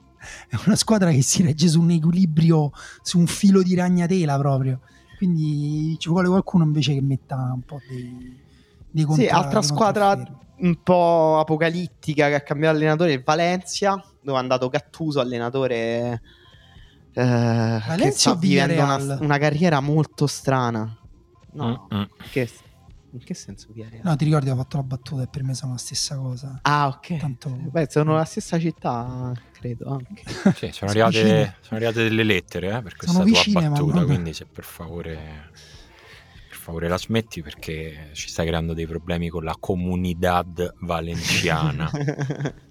è una squadra che si regge su un equilibrio, su un filo di ragnatela proprio. Quindi ci vuole qualcuno invece che metta un po' dei, dei contra- Sì, altra squadra un po' apocalittica che ha cambiato allenatore è il Valencia, dove è andato Gattuso, allenatore eh, che sta vivendo una, una carriera molto strana. No, Mm, mm. che- in che senso Villarreal? No, ti ricordi, ho fatto la battuta e per me sono la stessa cosa. Ah, ok. Tanto... Beh, sono la stessa città, credo anche. Sì, sono, arrivate, sono arrivate delle lettere eh, per questa Sono tua vicine, battuta, quindi se per favore, per favore la smetti perché ci stai creando dei problemi con la comunidad valenciana.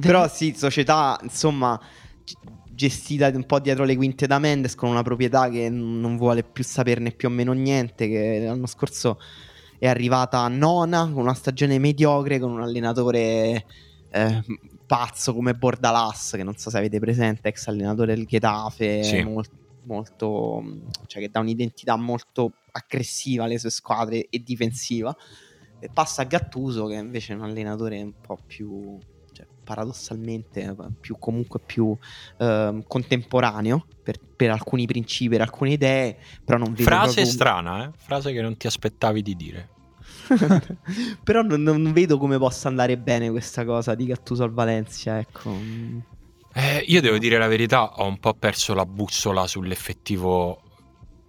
Però sì, società, insomma, gestita un po' dietro le quinte da Mendes con una proprietà che non vuole più saperne più o meno niente, che l'anno scorso è arrivata a nona con una stagione mediocre, con un allenatore eh, pazzo come Bordalas, che non so se avete presente, ex allenatore del Getafe, Sì. mol- molto, cioè che dà un'identità molto aggressiva alle sue squadre e difensiva. E passa a Gattuso che invece è un allenatore un po' più cioè, paradossalmente eh, più comunque più ehm, contemporaneo per, per alcuni principi, per alcune idee, però non vedo Frase proprio- strana, eh? frase che non ti aspettavi di dire. però non, non vedo come possa andare bene questa cosa di Gattuso al Valencia, ecco. Eh, io devo dire la verità, ho un po' perso la bussola sull'effettivo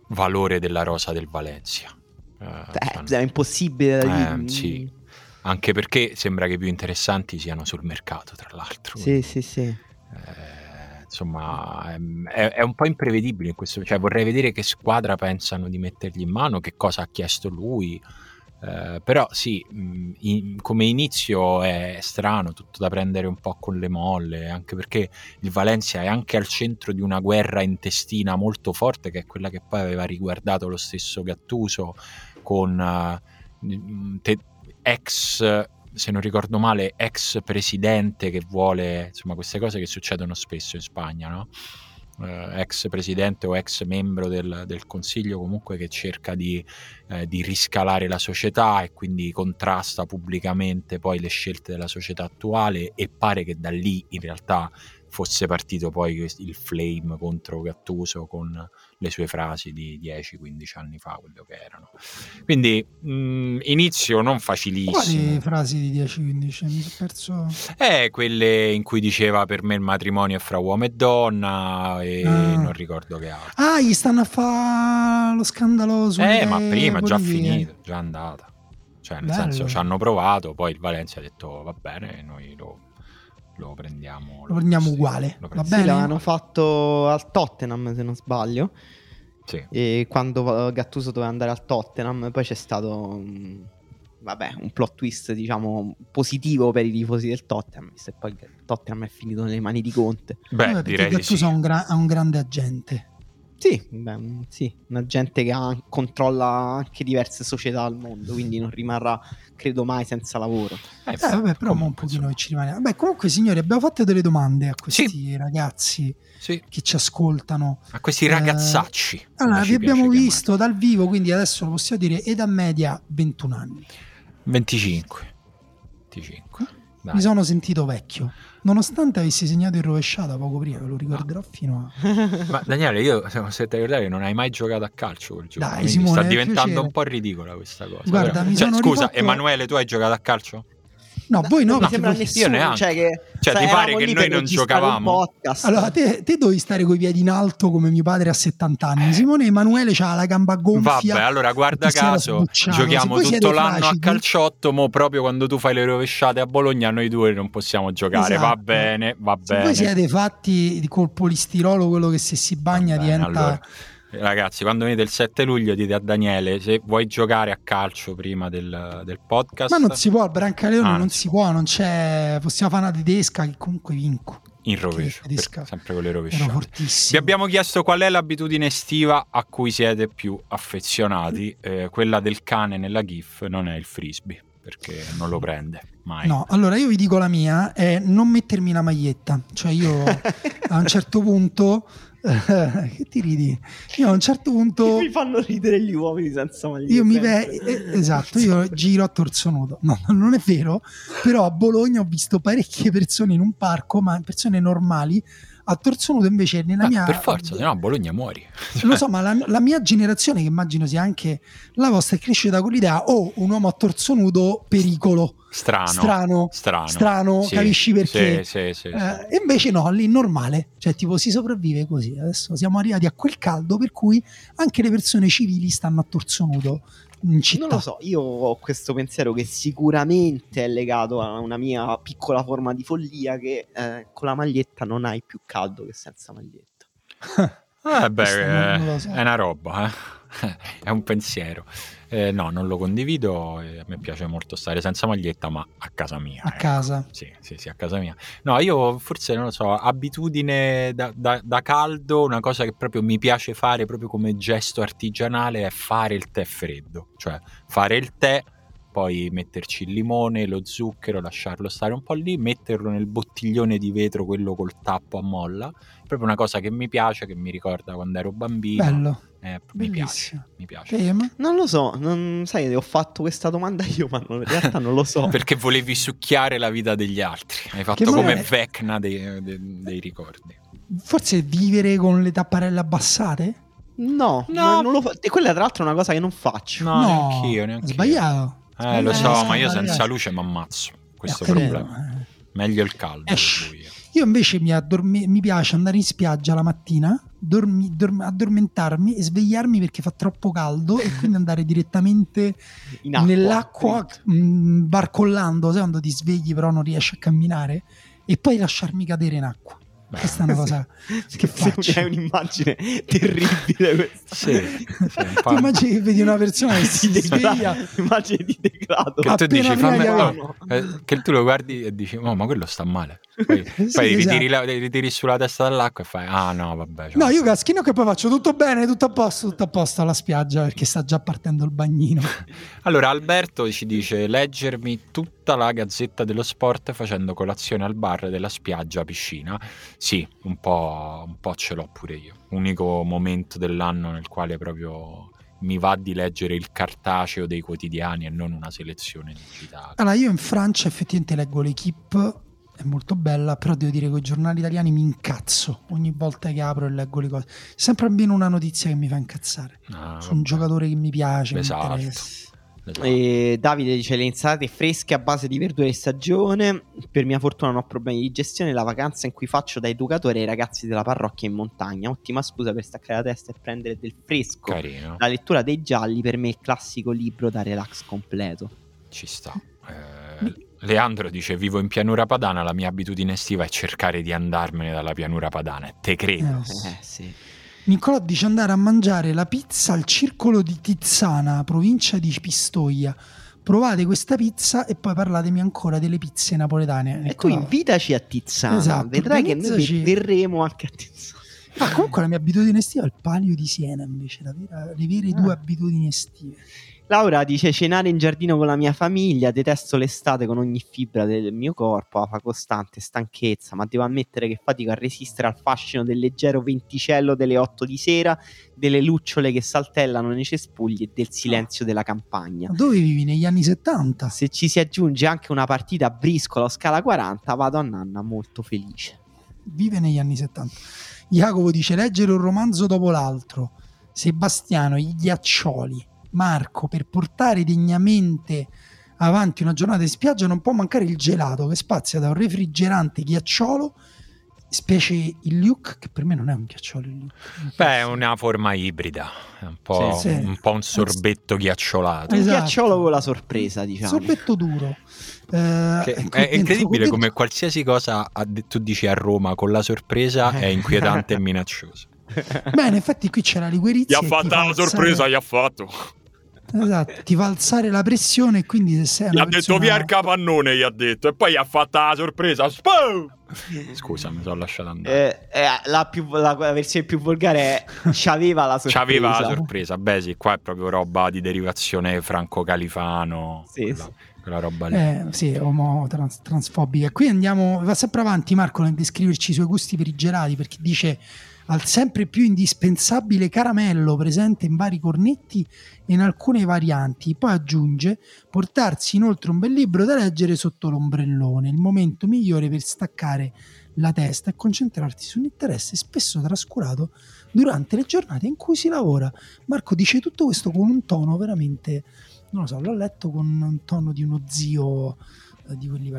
valore della rosa del Valencia. Eh, Eh, è impossibile da Eh, dire. sì. anche perché sembra che i più interessanti siano sul mercato, tra l'altro. Sì, sì, sì. Eh, insomma, è, è un po' imprevedibile in questo. Cioè, vorrei vedere che squadra pensano di mettergli in mano, che cosa ha chiesto lui. Eh, però sì, mh, in- come inizio è strano, tutto da prendere un po' con le molle, anche perché il Valencia è anche al centro di una guerra intestina molto forte, che è quella che poi aveva riguardato lo stesso Gattuso con mh, te- ex se non ricordo male, ex presidente che vuole, insomma, queste cose che succedono spesso in Spagna, no? Eh, ex presidente o ex membro del, del consiglio comunque che cerca di, eh, di riscalare la società e quindi contrasta pubblicamente poi le scelte della società attuale e pare che da lì in realtà fosse partito poi il flame contro Gattuso con le sue frasi di 10-15 anni fa, quello che erano. Quindi mh, inizio non facilissimo. Quali frasi di 10-15? Mi sono perso. Eh, quelle in cui diceva per me il matrimonio è fra uomo e donna e Ah. non ricordo che altro. Ah, gli stanno a fare lo scandalo su. Eh, ma prima già finito, già andata. Cioè, nel Bello. senso, ci hanno provato, poi il Valencia ha detto va bene, noi lo, lo prendiamo. Lo prendiamo sì, uguale, lo va prendiamo. Sì, bene? l'avevano fatto al Tottenham, se non sbaglio. Sì. E quando eh, Gattuso doveva andare al Tottenham, poi c'è stato mm, vabbè, un plot twist, diciamo, positivo per i tifosi del Tottenham, che poi il Tottenham è finito nelle mani di Conte. Beh, Vabbè, perché direi di Gattuso sì. ha un, gra- ha un grande agente. Sì, beh, mm, sì, una gente che ha- controlla anche diverse società al mondo, quindi non rimarrà, credo mai, senza lavoro. Eh, Eh, vabbè, però mo un pochino che ci rimane. Vabbè, comunque, signori, abbiamo fatto delle domande a questi ragazzi Sì, che ci ascoltano. a questi Eh, ragazzacci. Allora, come vi abbiamo visto dal vivo, quindi adesso lo possiamo dire, età media 21 anni. chiamare. 25. 25. Dai. Mi sono sentito vecchio, nonostante avessi segnato in rovesciata poco prima, lo ricorderò fino a... Ma Daniele, io se ti ricordare non hai mai giocato a calcio quel giorno. Dai, Simone, sta diventando piacere. un po' ridicola questa cosa. Guarda, però. mi Cioè, sono scusa, rifatto- Emanuele, tu hai giocato a calcio? No, voi no, non mi perché sembra voi- nessuno, neanche. cioè che Cioè, ti eravamo pare che noi non giocavamo? podcast. Allora, te, te devi stare coi piedi in alto come mio padre a 70 anni. Simone Emanuele ha la gamba gonfia. Vabbè, allora guarda caso. Se giochiamo tutto l'anno a fragili- calciotto, mo proprio quando tu fai le rovesciate a Bologna noi due non possiamo giocare. Va Esatto. bene, va Se bene. voi siete fatti di col polistirolo, quello che se si bagna Va bene, diventa... allora. Ragazzi, quando venite il 7 luglio dite a Daniele se vuoi giocare a calcio prima del, del podcast Ma non si può, al Brancaleone Ah, non, non si può, non c'è... Possiamo fare una tedesca che comunque vinco. in rovescio, per- sempre con le rovesciate. Vi abbiamo chiesto qual è l'abitudine estiva a cui siete più affezionati. Eh, quella del cane nella GIF non è il frisbee. Perché non lo prende mai. No, allora io vi dico la mia, è non mettermi la maglietta. Cioè io a un certo punto... che ti ridi? Io a un certo punto... Mi fanno ridere gli uomini senza maglietta. Io mi ve- eh, esatto, io giro a torso nudo. No, non è vero, però a Bologna ho visto parecchie persone in un parco, ma persone normali, a torso nudo invece nella Ma mia... per forza, se no a Bologna muori. Lo so, ma la, la mia generazione, che immagino sia anche la vostra, è cresciuta con l'idea, oh, un uomo a torso nudo, pericolo. Strano. Strano, Strano. strano, Sì, capisci perché? Sì, sì. Eh, e invece no, lì normale, cioè tipo si sopravvive così. Adesso siamo arrivati a quel caldo per cui anche le persone civili stanno a torso nudo in città. Non lo so, io ho questo pensiero che sicuramente è legato a una mia piccola forma di follia che eh, con la maglietta non hai più caldo che senza maglietta. Eh, beh, eh, so. è una roba, eh. è un pensiero. Eh, no, non lo condivido. eh, A me piace molto stare senza maglietta, ma a casa mia. A ecco. casa. Sì, sì, sì, a casa mia. No, io forse non lo so, abitudine da, da- da caldo, una cosa che proprio mi piace fare proprio come gesto artigianale è fare il tè freddo. Cioè, fare il tè, poi metterci il limone, lo zucchero, lasciarlo stare un po' lì, metterlo nel bottiglione di vetro, quello col tappo a molla. Proprio una cosa che mi piace, che mi ricorda quando ero bambino. Bello, Eh, mi piace, mi piace. Te, ma- Non lo so, non, sai, ho fatto questa domanda io, ma non- in realtà non lo so. Perché volevi succhiare la vita degli altri. Hai fatto come magari- Vecna dei, dei- dei ricordi. Forse vivere con le tapparelle abbassate? No, No. non, lo fa- E quella tra l'altro è una cosa che non faccio. No, neanch'io, neanch'io. Sbagliato. Eh, lo so, ma io senza luce mi ammazzo. Questo è Eh, il problema. eh. Meglio il caldo. Buio. Io invece mi, addorme- mi piace andare in spiaggia la mattina, dormi- dorm- addormentarmi e svegliarmi perché fa troppo caldo e quindi andare direttamente acqua, nell'acqua mh, barcollando, sai quando ti svegli però non riesci a camminare e poi lasciarmi cadere in acqua. Beh, Questa è una cosa che faccio. È un'immagine terribile questa. Sì, sì. Ti immagini che vedi una persona che si sveglia immagine di degrado. Che tu dici, fammi, che oh, avevo- eh, che tu lo guardi e dici, oh, ma quello sta male. Poi, Sì, poi ritiri, esatto. la- ritiri sulla testa dall'acqua e fai, ah no, vabbè. No, io caschino che poi faccio tutto bene, tutto a posto, tutto a posto alla spiaggia perché sta già partendo il bagnino. Allora, Alberto ci dice leggermi tutta la gazzetta dello sport facendo colazione al bar della spiaggia piscina. Sì, un po', un po' ce l'ho pure io. Unico momento dell'anno nel quale proprio mi va di leggere il cartaceo dei quotidiani e non una selezione digitale. Allora, io in Francia effettivamente leggo l'Equipe, è molto bella, però devo dire che con i giornali italiani mi incazzo ogni volta che apro e leggo le cose. Sempre almeno una notizia che mi fa incazzare. Ah, Su un giocatore che mi piace, mi Esatto. interessa. Esatto. E Davide dice le insalate fresche a base di verdure di stagione. Per mia fortuna non ho problemi di gestione. La vacanza in cui faccio da educatore ai ragazzi della parrocchia in montagna. Ottima scusa per staccare la testa e prendere del fresco. Carino, La lettura dei gialli per me è il classico libro da relax completo. ci sta. Eh, Leandro dice: Vivo in pianura padana. La mia abitudine estiva è cercare di andarmene dalla pianura padana. Te credo. Eh, sì. Sì. Nicolò dice andare a mangiare la pizza al circolo di Tizzana, provincia di Pistoia. Provate questa pizza e poi parlatemi ancora delle pizze napoletane. E Ecco tu là. invitaci a Tizzana. Esatto, Vedrai che noi verremo anche a Tizzana. Ah, comunque la mia abitudine estiva è il palio di Siena invece, la vera- le vere due Ah. abitudini estive. Laura dice cenare in giardino con la mia famiglia, detesto l'estate con ogni fibra del mio corpo, afa costante, stanchezza, ma devo ammettere che fatico a resistere al fascino del leggero venticello delle 8 di sera, delle lucciole che saltellano nei cespugli e del silenzio della campagna. Dove vivi? Negli anni 70? Se ci si aggiunge anche una partita a briscola o scala 40, vado a nanna molto felice. Vive negli anni 70. Jacopo dice leggere un romanzo dopo l'altro. Sebastiano, i ghiaccioli. Marco, per portare degnamente avanti una giornata in spiaggia non può mancare il gelato che spazia da un refrigerante ghiacciolo, specie il Luke, che per me non è un ghiacciolo. Il. Beh, è una forma ibrida. È un po', Sì, sì. un, po' un sorbetto ghiacciolato. Un Esatto. ghiacciolo con la sorpresa, diciamo. Sorbetto duro. Eh, Che ecco, è dentro- incredibile dentro- come qualsiasi cosa a- tu dici a Roma con la sorpresa è inquietante e minacciosa. Bene, infatti qui c'è la liquerizia. e ti fa alzare- gli ha fatto. Esatto, ti fa alzare la pressione e quindi se sei una persona- capannone, gli ha detto, e poi gli ha fatta la sorpresa. Scusa, mi sono lasciato andare. Eh, eh, la, più- la- la versione più volgare è c'aveva la sorpresa. C'aveva la sorpresa. Beh, sì, qua è proprio roba di derivazione franco-califano. Sì, quella, sì. quella roba lì. Eh, sì, omo trans- transfobica. Qui andiamo, va sempre avanti Marco nel descriverci i suoi gusti per i gelati perché dice al sempre più indispensabile caramello presente in vari cornetti e in alcune varianti. Poi aggiunge portarsi inoltre un bel libro da leggere sotto l'ombrellone, il momento migliore per staccare la testa e concentrarsi su un interesse spesso trascurato durante le giornate in cui si lavora. Marco dice tutto questo con un tono veramente, non lo so, l'ho letto con un tono di uno zio di quelli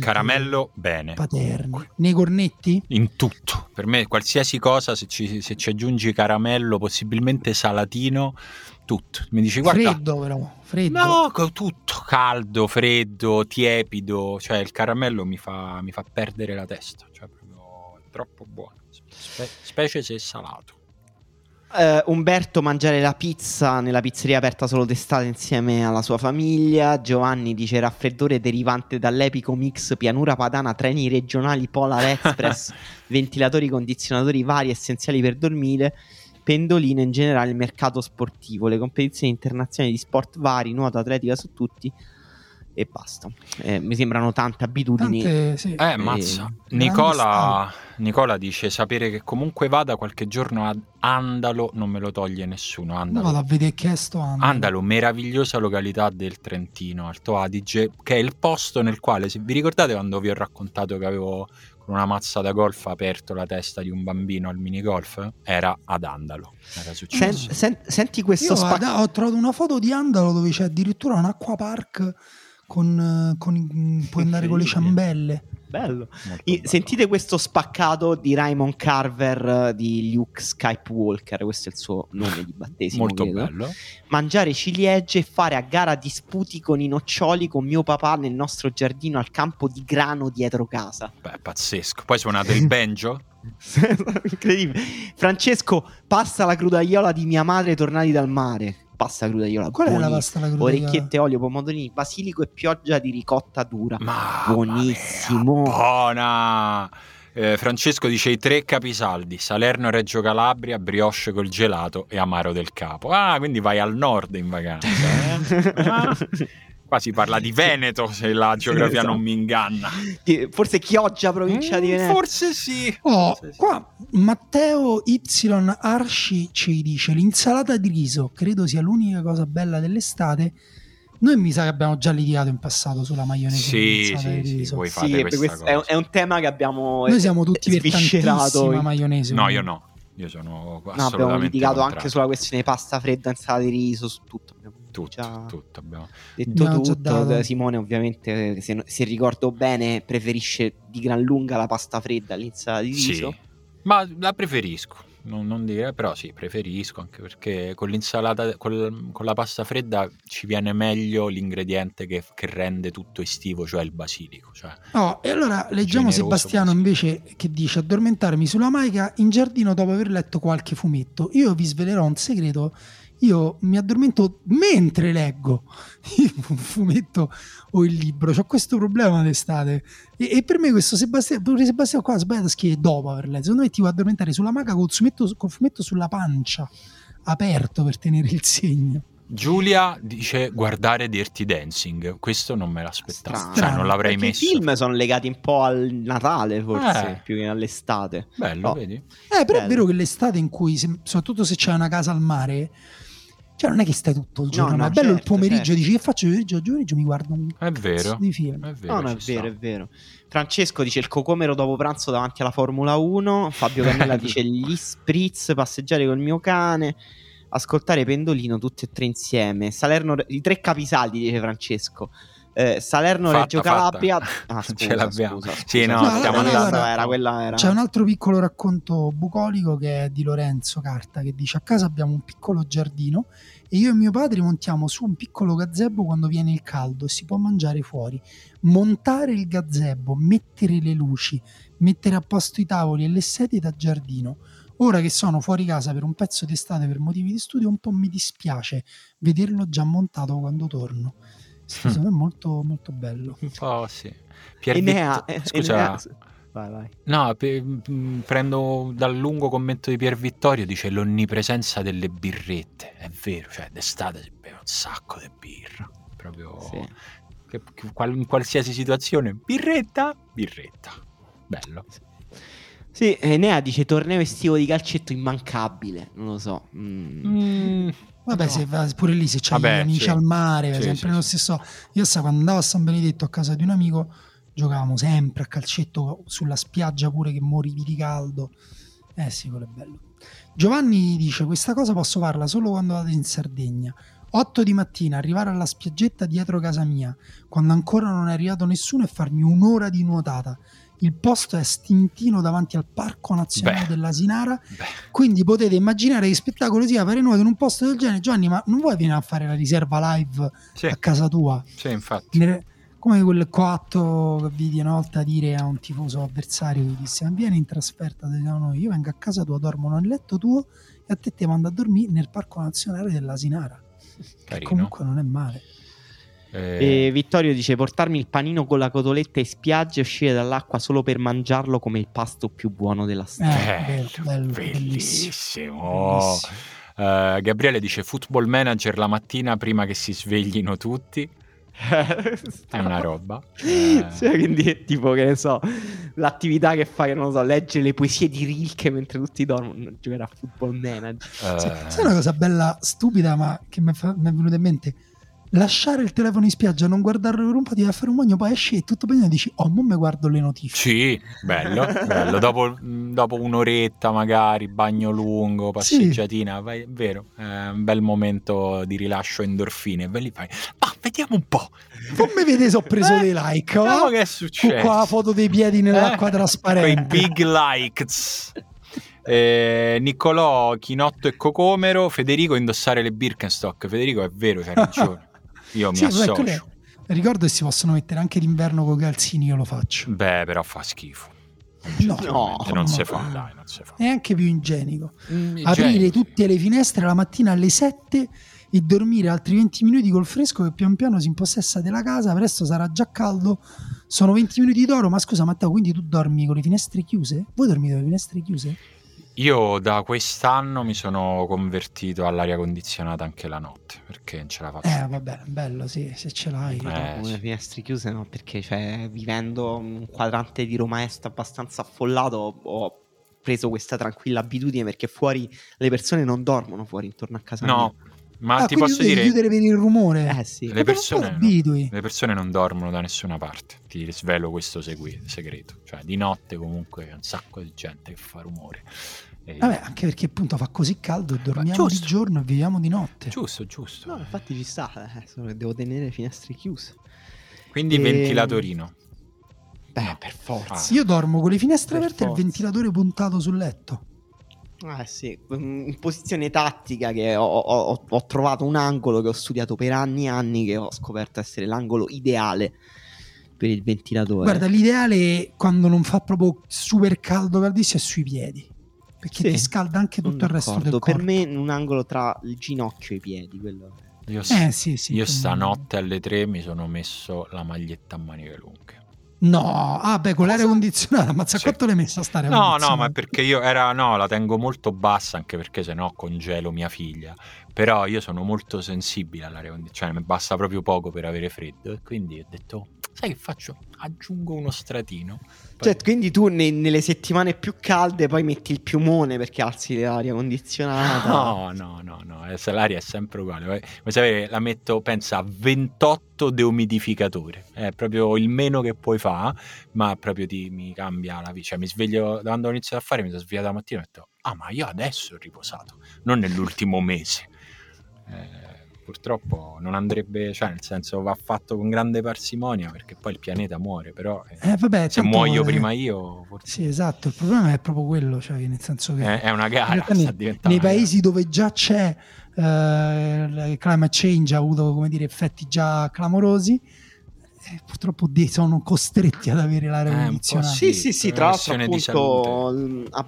Caramello, bene. paterni. Nei cornetti? In tutto. Per me qualsiasi cosa, se ci, se ci aggiungi caramello, possibilmente salatino, tutto. Mi dici, guarda... Freddo però, freddo. No, tutto, caldo, freddo, tiepido, cioè il caramello mi fa, mi fa perdere la testa, cioè proprio è troppo buono, Spe- specie se è salato. Eh, Umberto mangiare la pizza nella pizzeria aperta solo d'estate insieme alla sua famiglia. Giovanni dice raffreddore derivante dall'epico mix pianura padana, treni regionali Polar Express, ventilatori, condizionatori vari essenziali per dormire. Pendoline in generale il mercato sportivo, le competizioni internazionali di sport vari, nuoto, atletica su tutti e basta. Eh, mi sembrano tante abitudini. Tante, sì. Eh, mazza. grande Nicola, Nicola dice sapere che comunque vada qualche giorno ad Andalo non me lo toglie nessuno. Andalo. vado a vedere che è sto anno. Andalo, meravigliosa località del Trentino, Alto Adige, che è il posto nel quale, se vi ricordate quando vi ho raccontato che avevo con una mazza da golf aperto la testa di un bambino al minigolf? Era ad Andalo. Era Sen- successo. sen- senti questo Io spaccato. ad- ho trovato una foto di Andalo dove c'è addirittura un acquapark con, eh, con- puoi andare con le ciambelle. Bello. Bello. sentite questo spaccato di Raymond Carver eh, di Luke Skywalker, questo è il suo nome di battesimo. Molto credo. bello. Mangiare ciliegie e fare a gara disputi con i noccioli con mio papà nel nostro giardino al campo di grano dietro casa. Beh, pazzesco. Poi suonate il banjo? Incredibile. Francesco, passa la crudaiola di mia madre tornati dal mare. Passa la crudaiola. Qual è la buoni- pasta la cruda? Orecchiette, olio, pomodorini, basilico e pioggia di ricotta dura. Ma Buonissimo. buona. Eh, Francesco dice i tre capisaldi: Salerno, Reggio Calabria, brioche col gelato e amaro del capo. Ah, quindi vai al nord in vacanza. eh? Ah, qua si parla di Veneto, se la geografia esatto. non mi inganna. Forse Chioggia, provincia di Mm, Venezia. Forse sì. Oh, Forse sì. qua Matteo Y Arci ci dice l'insalata di riso credo sia l'unica cosa bella dell'estate. Noi mi sa che abbiamo già litigato in passato sulla maionese Sì, sì, di sì, riso. voi Sì, fate questa questo è, un- è un tema che abbiamo Noi siamo tutti per tantissima maionese. No, io no. Io sono No, assolutamente abbiamo litigato contrario. anche sulla questione pasta fredda, insalata di riso, su tutto. Abbiamo tutto, già tutto abbiamo. detto Abbiamo già tutto. dato. Simone, ovviamente, se, se ricordo bene, preferisce di gran lunga la pasta fredda all'insalata di riso. Sì, ma la preferisco. Non, non dire, però sì, preferisco anche perché con l'insalata, col- con la pasta fredda ci viene meglio l'ingrediente che, che rende tutto estivo, cioè il basilico. Cioè, No, e allora leggiamo Sebastiano così. invece che dice addormentarmi sulla maica in giardino dopo aver letto qualche fumetto. Io vi svelerò un segreto. Io mi addormento mentre leggo un fumetto o il libro. Ho questo problema d'estate. E, e per me questo Sebastiano, pure Sebastiano qua sbagliato a scrivere dopo aver letto. Secondo me ti vuoi addormentare sulla maca col fumetto, col fumetto sulla pancia aperto per tenere il segno. Giulia dice guardare Dirty Dancing. Questo non me l'aspettavo, Strano. cioè non l'avrei Perché messo. I film sono legati un po' al Natale, forse, Eh. più che all'estate. Bello, No. vedi? Eh, però è Bello. vero che l'estate in cui, se- soprattutto se c'è una casa al mare, cioè non è che stai tutto il No, giorno, no, è bello il certo, pomeriggio, certo. dici che faccio il pomeriggio, il pomeriggio mi guardo un È vero. di film. È vero, No, no, è vero, è vero. Francesco dice il cocomero dopo pranzo davanti alla Formula 1. Fabio Cannella dice gli spritz, passeggiare col mio cane, ascoltare Pendolino tutti e tre insieme. Salerno, i tre capisaldi, dice Francesco. Eh, Salerno, Fatta, Reggio fatta. Calabria. Ah, Ce scusa, l'abbiamo. scusa, Sì, scusa. no, No, stiamo allora, andando. allora, era quella era. C'è un altro piccolo racconto bucolico che è di Lorenzo Carta che dice a casa abbiamo un piccolo giardino e io e mio padre montiamo su un piccolo gazebo quando viene il caldo e si può mangiare fuori. Montare il gazebo, mettere le luci, mettere a posto i tavoli e le sedie da giardino. Ora che sono fuori casa per un pezzo d'estate per motivi di studio, un po' mi dispiace vederlo già montato quando torno. Secondo me è molto, molto bello. Un po' sì. Pier Enea, Vitt- eh, Scusa, Enea- Vai, vai. no, pe- mh, prendo dal lungo commento di Pier Vittorio, dice l'onnipresenza delle birrette. È vero, cioè d'estate si beve un sacco di birra. Proprio Sì. Che, che qual- in qualsiasi situazione, birretta, birretta. Bello. Sì, Enea dice torneo estivo di calcetto immancabile. Non lo so. Mm. Mm, Vabbè, no. se pure lì se c'hai Vabbè, gli amici sì. al mare, Sì, sempre sì, lo sì. stesso. Io sa quando andavo a San Benedetto a casa di un amico, giocavamo sempre a calcetto sulla spiaggia pure che morivi di caldo. Eh sì, quello è bello. Giovanni dice: Questa cosa posso farla solo quando vado in Sardegna. 8 di mattina, arrivare alla spiaggetta dietro casa mia, quando ancora non è arrivato nessuno, e farmi un'ora di nuotata. Il posto è stintino davanti al Parco Nazionale Beh. dell'Asinara beh, quindi potete immaginare che spettacolo sia fare nuoto in un posto del genere. Gianni, ma non vuoi venire a fare la riserva live sì, a casa tua? sì, infatti. Nere- Come quel coatto che vidi una volta dire a un tifoso avversario che disse: "Ma Vieni in trasferta, diciamo noi, io vengo a casa tua, dormo nel letto tuo e a te ti mando a dormire nel Parco Nazionale dell'Asinara. Che Carino. comunque non è male. Eh, E Vittorio dice portarmi il panino con la cotoletta in spiaggia e uscire dall'acqua solo per mangiarlo come il pasto più buono della Eh, storia. bello, bello, bellissimo. bellissimo. Eh, Gabriele dice football manager la mattina prima che si sveglino tutti. È una roba. Eh, Sì, quindi tipo che ne so, l'attività che fai, non lo so, leggere le poesie di Rilke mentre tutti dormono, giocare a football manager. Sì, eh, sai una cosa bella, stupida, ma che mi è, fa- mi è venuta in mente? Lasciare il telefono in spiaggia, non guardarlo per un po', ti vai fare un bagno, poi esci e tutto bene e dici, oh, mo mi guardo le notifiche. Sì, bello, bello. Dopo, dopo un'oretta magari, bagno lungo, passeggiatina, vai, è vero, è un bel momento di rilascio endorfine. Ve li fai, ma vediamo un po'. Come vedi se ho preso Eh, dei like, va? che è Con successo. qua la foto dei piedi nell'acqua Eh, trasparente. Quei big likes. Eh, Niccolò, Chinotto e Cocomero, Federico indossare le Birkenstock. Federico è vero, c'hai ragione. Io mi Sì, associo. quelle- Ricordo che si possono mettere anche d'inverno con i calzini, io lo faccio. Beh, però fa schifo. No, Oggettivamente, non no. si fa, dai, non si fa. È anche più igienico. Mm, Aprire igienico. tutte le finestre la mattina alle 7 e dormire altri 20 minuti col fresco che pian piano si impossessa della casa, presto sarà già caldo. Sono 20 minuti d'oro, ma scusa Matteo, quindi tu dormi con le finestre chiuse? Voi dormite con le finestre chiuse? Io da quest'anno mi sono convertito all'aria condizionata anche la notte perché non ce la faccio. Eh, vabbè, bello, sì, se ce l'hai. Eh, Con sì. le finestre chiuse no, perché cioè, vivendo un quadrante di Roma Est abbastanza affollato ho- ho preso questa tranquilla abitudine perché fuori le persone non dormono fuori intorno a casa No, ma Ah, ti posso dire, chiudere per il rumore. mia. Eh sì. le persone, poi no. abitui. le persone non dormono da nessuna parte. Ti svelo questo segui- segreto. Cioè, di notte comunque c'è un sacco di gente che fa rumore. E- Vabbè, anche perché appunto fa così caldo e dormiamo di giorno e viviamo di notte. Giusto, giusto. No, infatti ci sta, eh, solo che devo tenere le finestre chiuse. Quindi Ehm, ventilatorino. Beh, per forza. Ah. Io dormo con le finestre Per aperte e il ventilatore puntato sul letto. Ah sì, in posizione tattica che ho, ho- ho trovato un angolo che ho studiato per anni e anni che ho scoperto essere l'angolo ideale per il ventilatore. Guarda, l'ideale quando non fa proprio super caldo caldissimo è sui piedi. Perché Sì, ti scalda anche tutto il resto del corpo. Per me un angolo tra il ginocchio e i piedi, quello è. Io, Eh sì, sì. io stanotte alle 3 mi sono messo la maglietta a maniche lunghe. No, ah beh, con l'aria condizionata, ma Sì. quanto l'hai messa a stare? No, no, ma perché io era no, la tengo molto bassa anche perché sennò congelo mia figlia. Però io sono molto sensibile all'aria condizionata, cioè mi basta proprio poco per avere freddo e quindi ho detto sai che faccio? Aggiungo uno stratino. Poi- Cioè, quindi tu ne- nelle settimane più calde poi metti il piumone perché alzi l'aria condizionata. No, no, no, no, eh, l'aria è sempre uguale. Vuoi sapere, la metto, pensa, a 28 deumidificatore. È proprio il meno che puoi fare, ma proprio ti, mi cambia la vita. Cioè, mi sveglio, quando ho iniziato a fare, mi sono svegliato la mattina e ho detto, ah, ma io adesso ho riposato, non nell'ultimo mese. Eh, purtroppo non andrebbe, cioè, nel senso, va fatto con grande parsimonia perché poi il pianeta muore, però eh, Eh, vabbè, se muoio eh, prima io, forse Sì, esatto. Il problema è proprio quello, cioè che nel senso che è, è una gara. nei, diventando nei paesi dove già c'è eh, il climate change ha avuto come dire effetti già clamorosi eh, purtroppo sono costretti ad avere l'aria Eh, un po' condizionata Sì, Sì, sì, tra l'altro appunto l- a,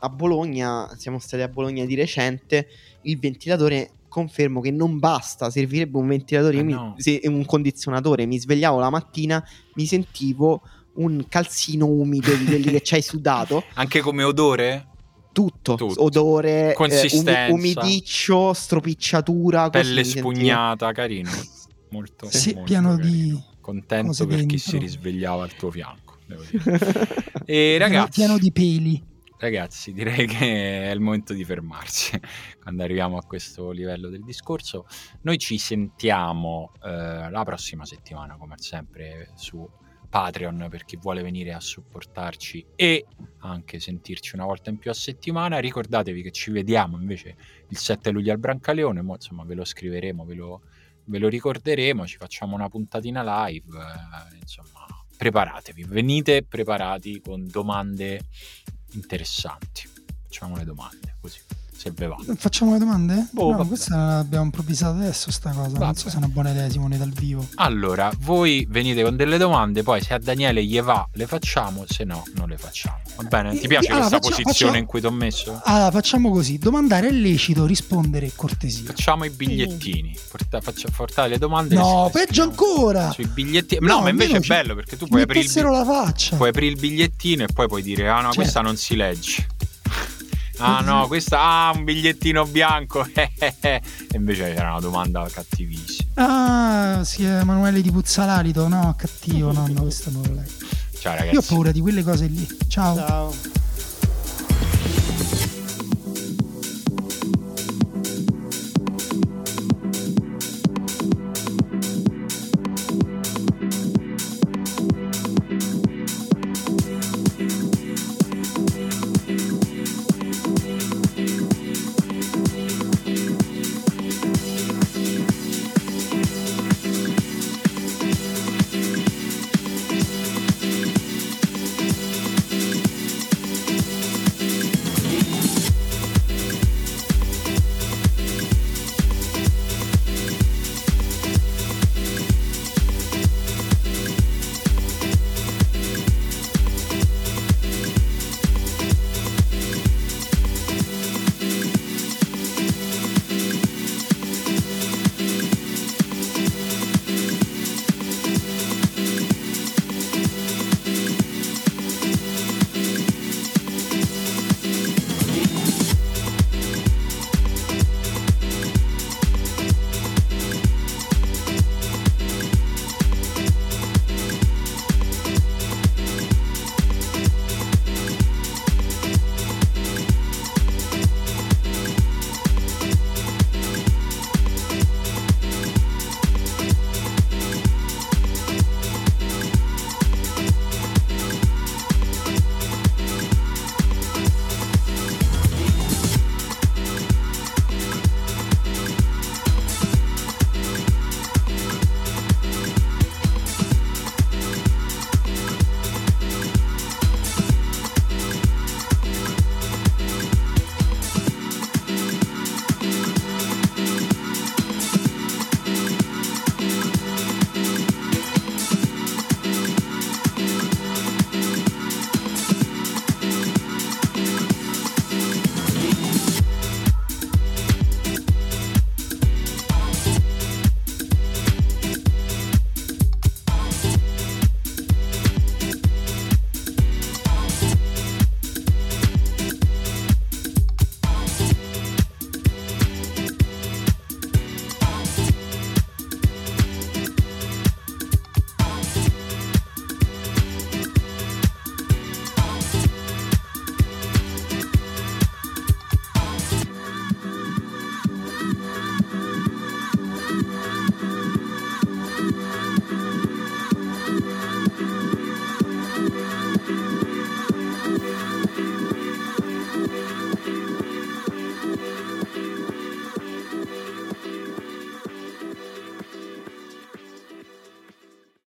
a Bologna, siamo stati a Bologna di recente, il ventilatore confermo che non basta, servirebbe un ventilatore, Eh mi- no. se- un condizionatore, mi svegliavo la mattina, mi sentivo un calzino umido di quelli che c'hai sudato, Anche come odore? tutto, Tutto. odore, eh, Consistenza. umi- umidiccio, stropicciatura, Pelle sentivo. spugnata, carino. Molto, sì, molto pieno carino. di contento per chi dentro. si risvegliava al tuo fianco. devo dire. e ragazzi, pieno di peli. Ragazzi, direi che è il momento di fermarsi quando arriviamo a questo livello del discorso. Noi ci sentiamo eh, la prossima settimana, come sempre, su Patreon per chi vuole venire a supportarci e anche sentirci una volta in più a settimana. Ricordatevi che ci vediamo invece il 7 luglio al Brancaleone, mo, insomma ve lo scriveremo, ve lo, ve lo ricorderemo, ci facciamo una puntatina live, eh, insomma preparatevi, venite preparati con domande interessanti. Facciamo le domande se ve va. Facciamo le domande? Boh, no, vabbè. questa l'abbiamo improvvisata adesso sta cosa. Non Vabbè. so se è una buona idea, Simone, dal vivo. Allora, voi venite con delle domande, poi se a Daniele gli va le facciamo, se no non le facciamo. Va bene? Ti piace Allora, questa faccia- posizione faccia- in cui ti ho messo? Allora, facciamo così: domandare è lecito, rispondere è cortesia. Facciamo i bigliettini. Porta, faccia, portate le domande. No, peggio ancora. Sui bigliettini. No, No, ma invece è bello perché tu puoi aprire, il la faccia. puoi aprire il bigliettino e poi puoi dire: Ah no, Certo. questa non si legge. Ah no, questa ah, un bigliettino bianco. e invece era una domanda cattivissima. Ah, si è Emanuele di Puzzalarito. No, cattivo, no, no, questo non lo leggo. Ciao Io ho ragazzi. paura di quelle cose lì. Ciao. Ciao.